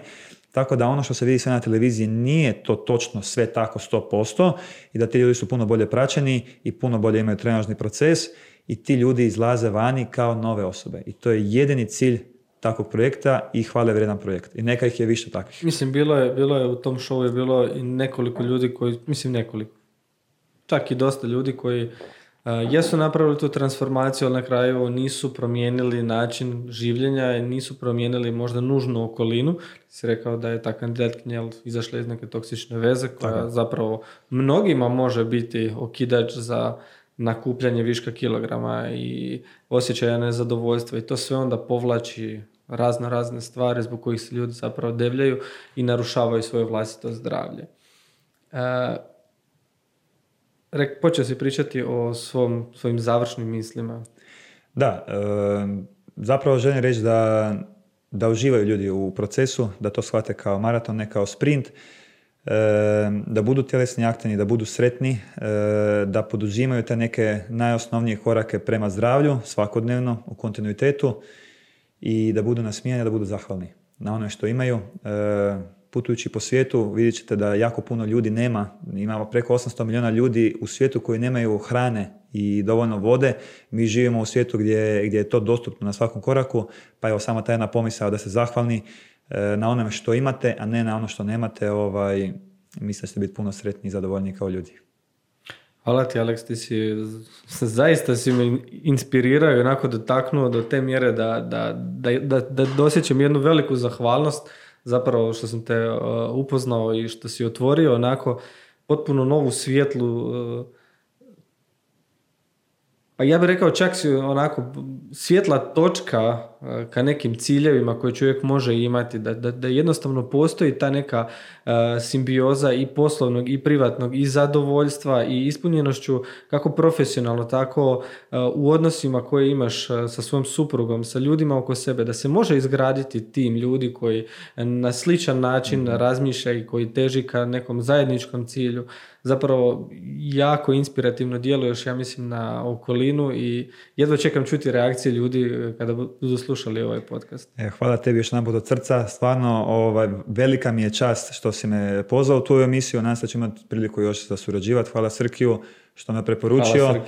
Tako da ono što se vidi sve na televiziji nije to točno sve tako 100% i da ti ljudi su puno bolje praćeni i puno bolje imaju trenažni proces i ti ljudi izlaze vani kao nove osobe. I to je jedini cilj takvog projekta i hvale vrijedan projekt. I neka ih je više takvih. Mislim, bilo je, bilo je u tom showu je bilo i nekoliko ljudi koji, mislim nekoliko, čak i dosta ljudi koji uh, jesu napravili tu transformaciju, ali na kraju nisu promijenili način življenja i nisu promijenili možda nužnu okolinu. Si rekao da je ta kandidatkinja izašla iz neke toksične veze koja zapravo mnogima može biti okidač za nakupljanje viška kilograma i osjećaja nezadovoljstva i to sve onda povlači razno razne stvari zbog kojih se ljudi zapravo devljaju i narušavaju svoje vlastito zdravlje. E, počeo si pričati o svom, svojim završnim mislima. Da, e, zapravo želim reći da, da uživaju ljudi u procesu, da to shvate kao maraton, ne kao sprint, e, da budu tjelesni akteni, da budu sretni, e, da poduzimaju te neke najosnovnije korake prema zdravlju svakodnevno u kontinuitetu i da budu nasmijani, da budu zahvalni na ono što imaju. E, putujući po svijetu vidjet ćete da jako puno ljudi nema, imamo preko 800 milijuna ljudi u svijetu koji nemaju hrane i dovoljno vode. Mi živimo u svijetu gdje, gdje je to dostupno na svakom koraku, pa evo samo ta jedna pomisao da ste zahvalni e, na onome što imate, a ne na ono što nemate, ovaj, mislim da ćete biti puno sretni i zadovoljni kao ljudi. Hvala ti, Alex, ti si, zaista si me inspirirao i onako dotaknuo do te mjere da, da, da, da, dosjećam jednu veliku zahvalnost zapravo što sam te uh, upoznao i što si otvorio onako potpuno novu svijetlu uh, pa ja bih rekao čak si onako svjetla točka ka nekim ciljevima koje čovjek može imati, da, da, da jednostavno postoji ta neka uh, simbioza i poslovnog i privatnog i zadovoljstva i ispunjenošću kako profesionalno, tako e, u odnosima koje imaš sa svojom suprugom, sa ljudima oko sebe, da se može izgraditi tim ljudi koji na sličan način mm razmišlja i koji teži ka nekom zajedničkom cilju. Zapravo jako inspirativno djeluješ, ja mislim, na okolinu i jedva čekam čuti reakcije ljudi eh, kada budu slušali ovaj podcast. E, hvala tebi još jedan od srca. Stvarno, ovaj, velika mi je čast što si me pozvao u tu emisiju. Nadam se da ću imati priliku još da surađivati. Hvala Srkiju što me preporučio. Hvala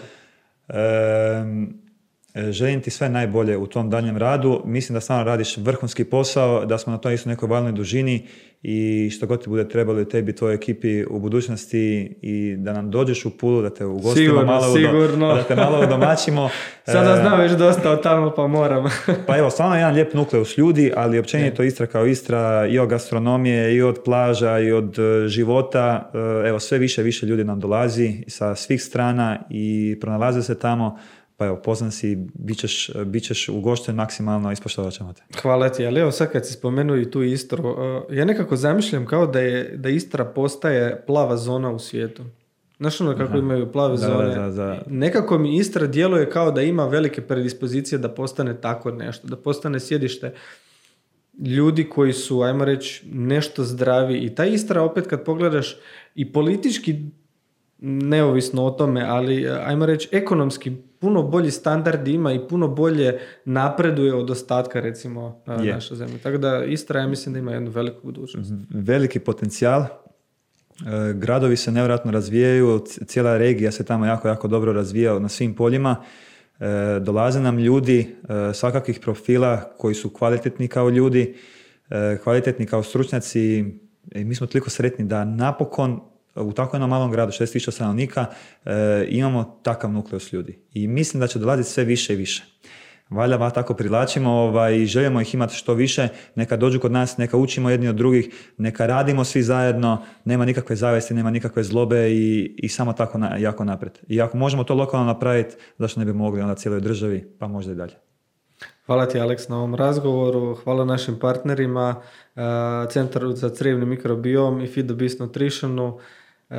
E, želim ti sve najbolje u tom daljem radu. Mislim da stvarno radiš vrhunski posao, da smo na toj isto nekoj valnoj dužini i što god ti bude trebalo tebi, tvojoj ekipi u budućnosti i da nam dođeš u Pulu, da te ugostimo sigurno, malo, sigurno. da te malo udomaćimo. <laughs> Sada e, znam već dosta od tamo pa moram. pa evo, stvarno jedan lijep nukleus ljudi, ali općenito Istra kao Istra i od gastronomije i od plaža i od e, života. Evo, sve više više ljudi nam dolazi sa svih strana i pronalaze se tamo pa evo, poznan si, bit ćeš, bit ćeš ugošten maksimalno, ispoštovat ćemo te. Hvala ti, ali evo sad kad si spomenuo i tu Istru, uh, ja nekako zamišljam kao da, je, da Istra postaje plava zona u svijetu. Znaš ono kako imaju plave zone? Nekako mi Istra djeluje kao da ima velike predispozicije da postane tako nešto, da postane sjedište ljudi koji su, ajmo reći, nešto zdravi. I ta Istra opet kad pogledaš i politički neovisno o tome, ali ajmo reći ekonomski puno bolji standard ima i puno bolje napreduje od ostatka recimo yeah. naša zemlja. Tako da Istra ja mislim da ima jednu veliku budućnost. Veliki potencijal. E, gradovi se nevjerojatno razvijaju, cijela regija se tamo jako, jako dobro razvija na svim poljima. E, dolaze nam ljudi e, svakakvih profila koji su kvalitetni kao ljudi, kvalitetni kao stručnjaci i mi smo toliko sretni da napokon u tako jednom malom gradu, 6000 stanovnika, e, imamo takav nukleus ljudi. I mislim da će dolaziti sve više i više. Valja tako privlačimo ovaj, želimo ih imati što više, neka dođu kod nas, neka učimo jedni od drugih, neka radimo svi zajedno, nema nikakve zavesti, nema nikakve zlobe i, i samo tako na, jako naprijed. I ako možemo to lokalno napraviti, zašto ne bi mogli onda cijeloj državi, pa možda i dalje. Hvala ti Aleks na ovom razgovoru, hvala našim partnerima, uh, Centar za crevni mikrobiom i Feed the Beast Nutritionu. E,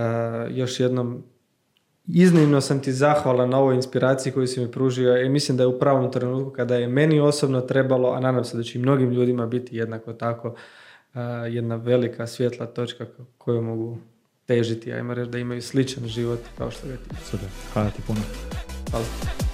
još jednom iznimno sam ti zahvalan na ovoj inspiraciji koju si mi pružio i mislim da je u pravom trenutku kada je meni osobno trebalo, a nadam se da će i mnogim ljudima biti jednako tako e, jedna velika svjetla točka koju mogu težiti, ajmo reći da imaju sličan život kao što ga ti. Super, hvala ti puno. Hvala.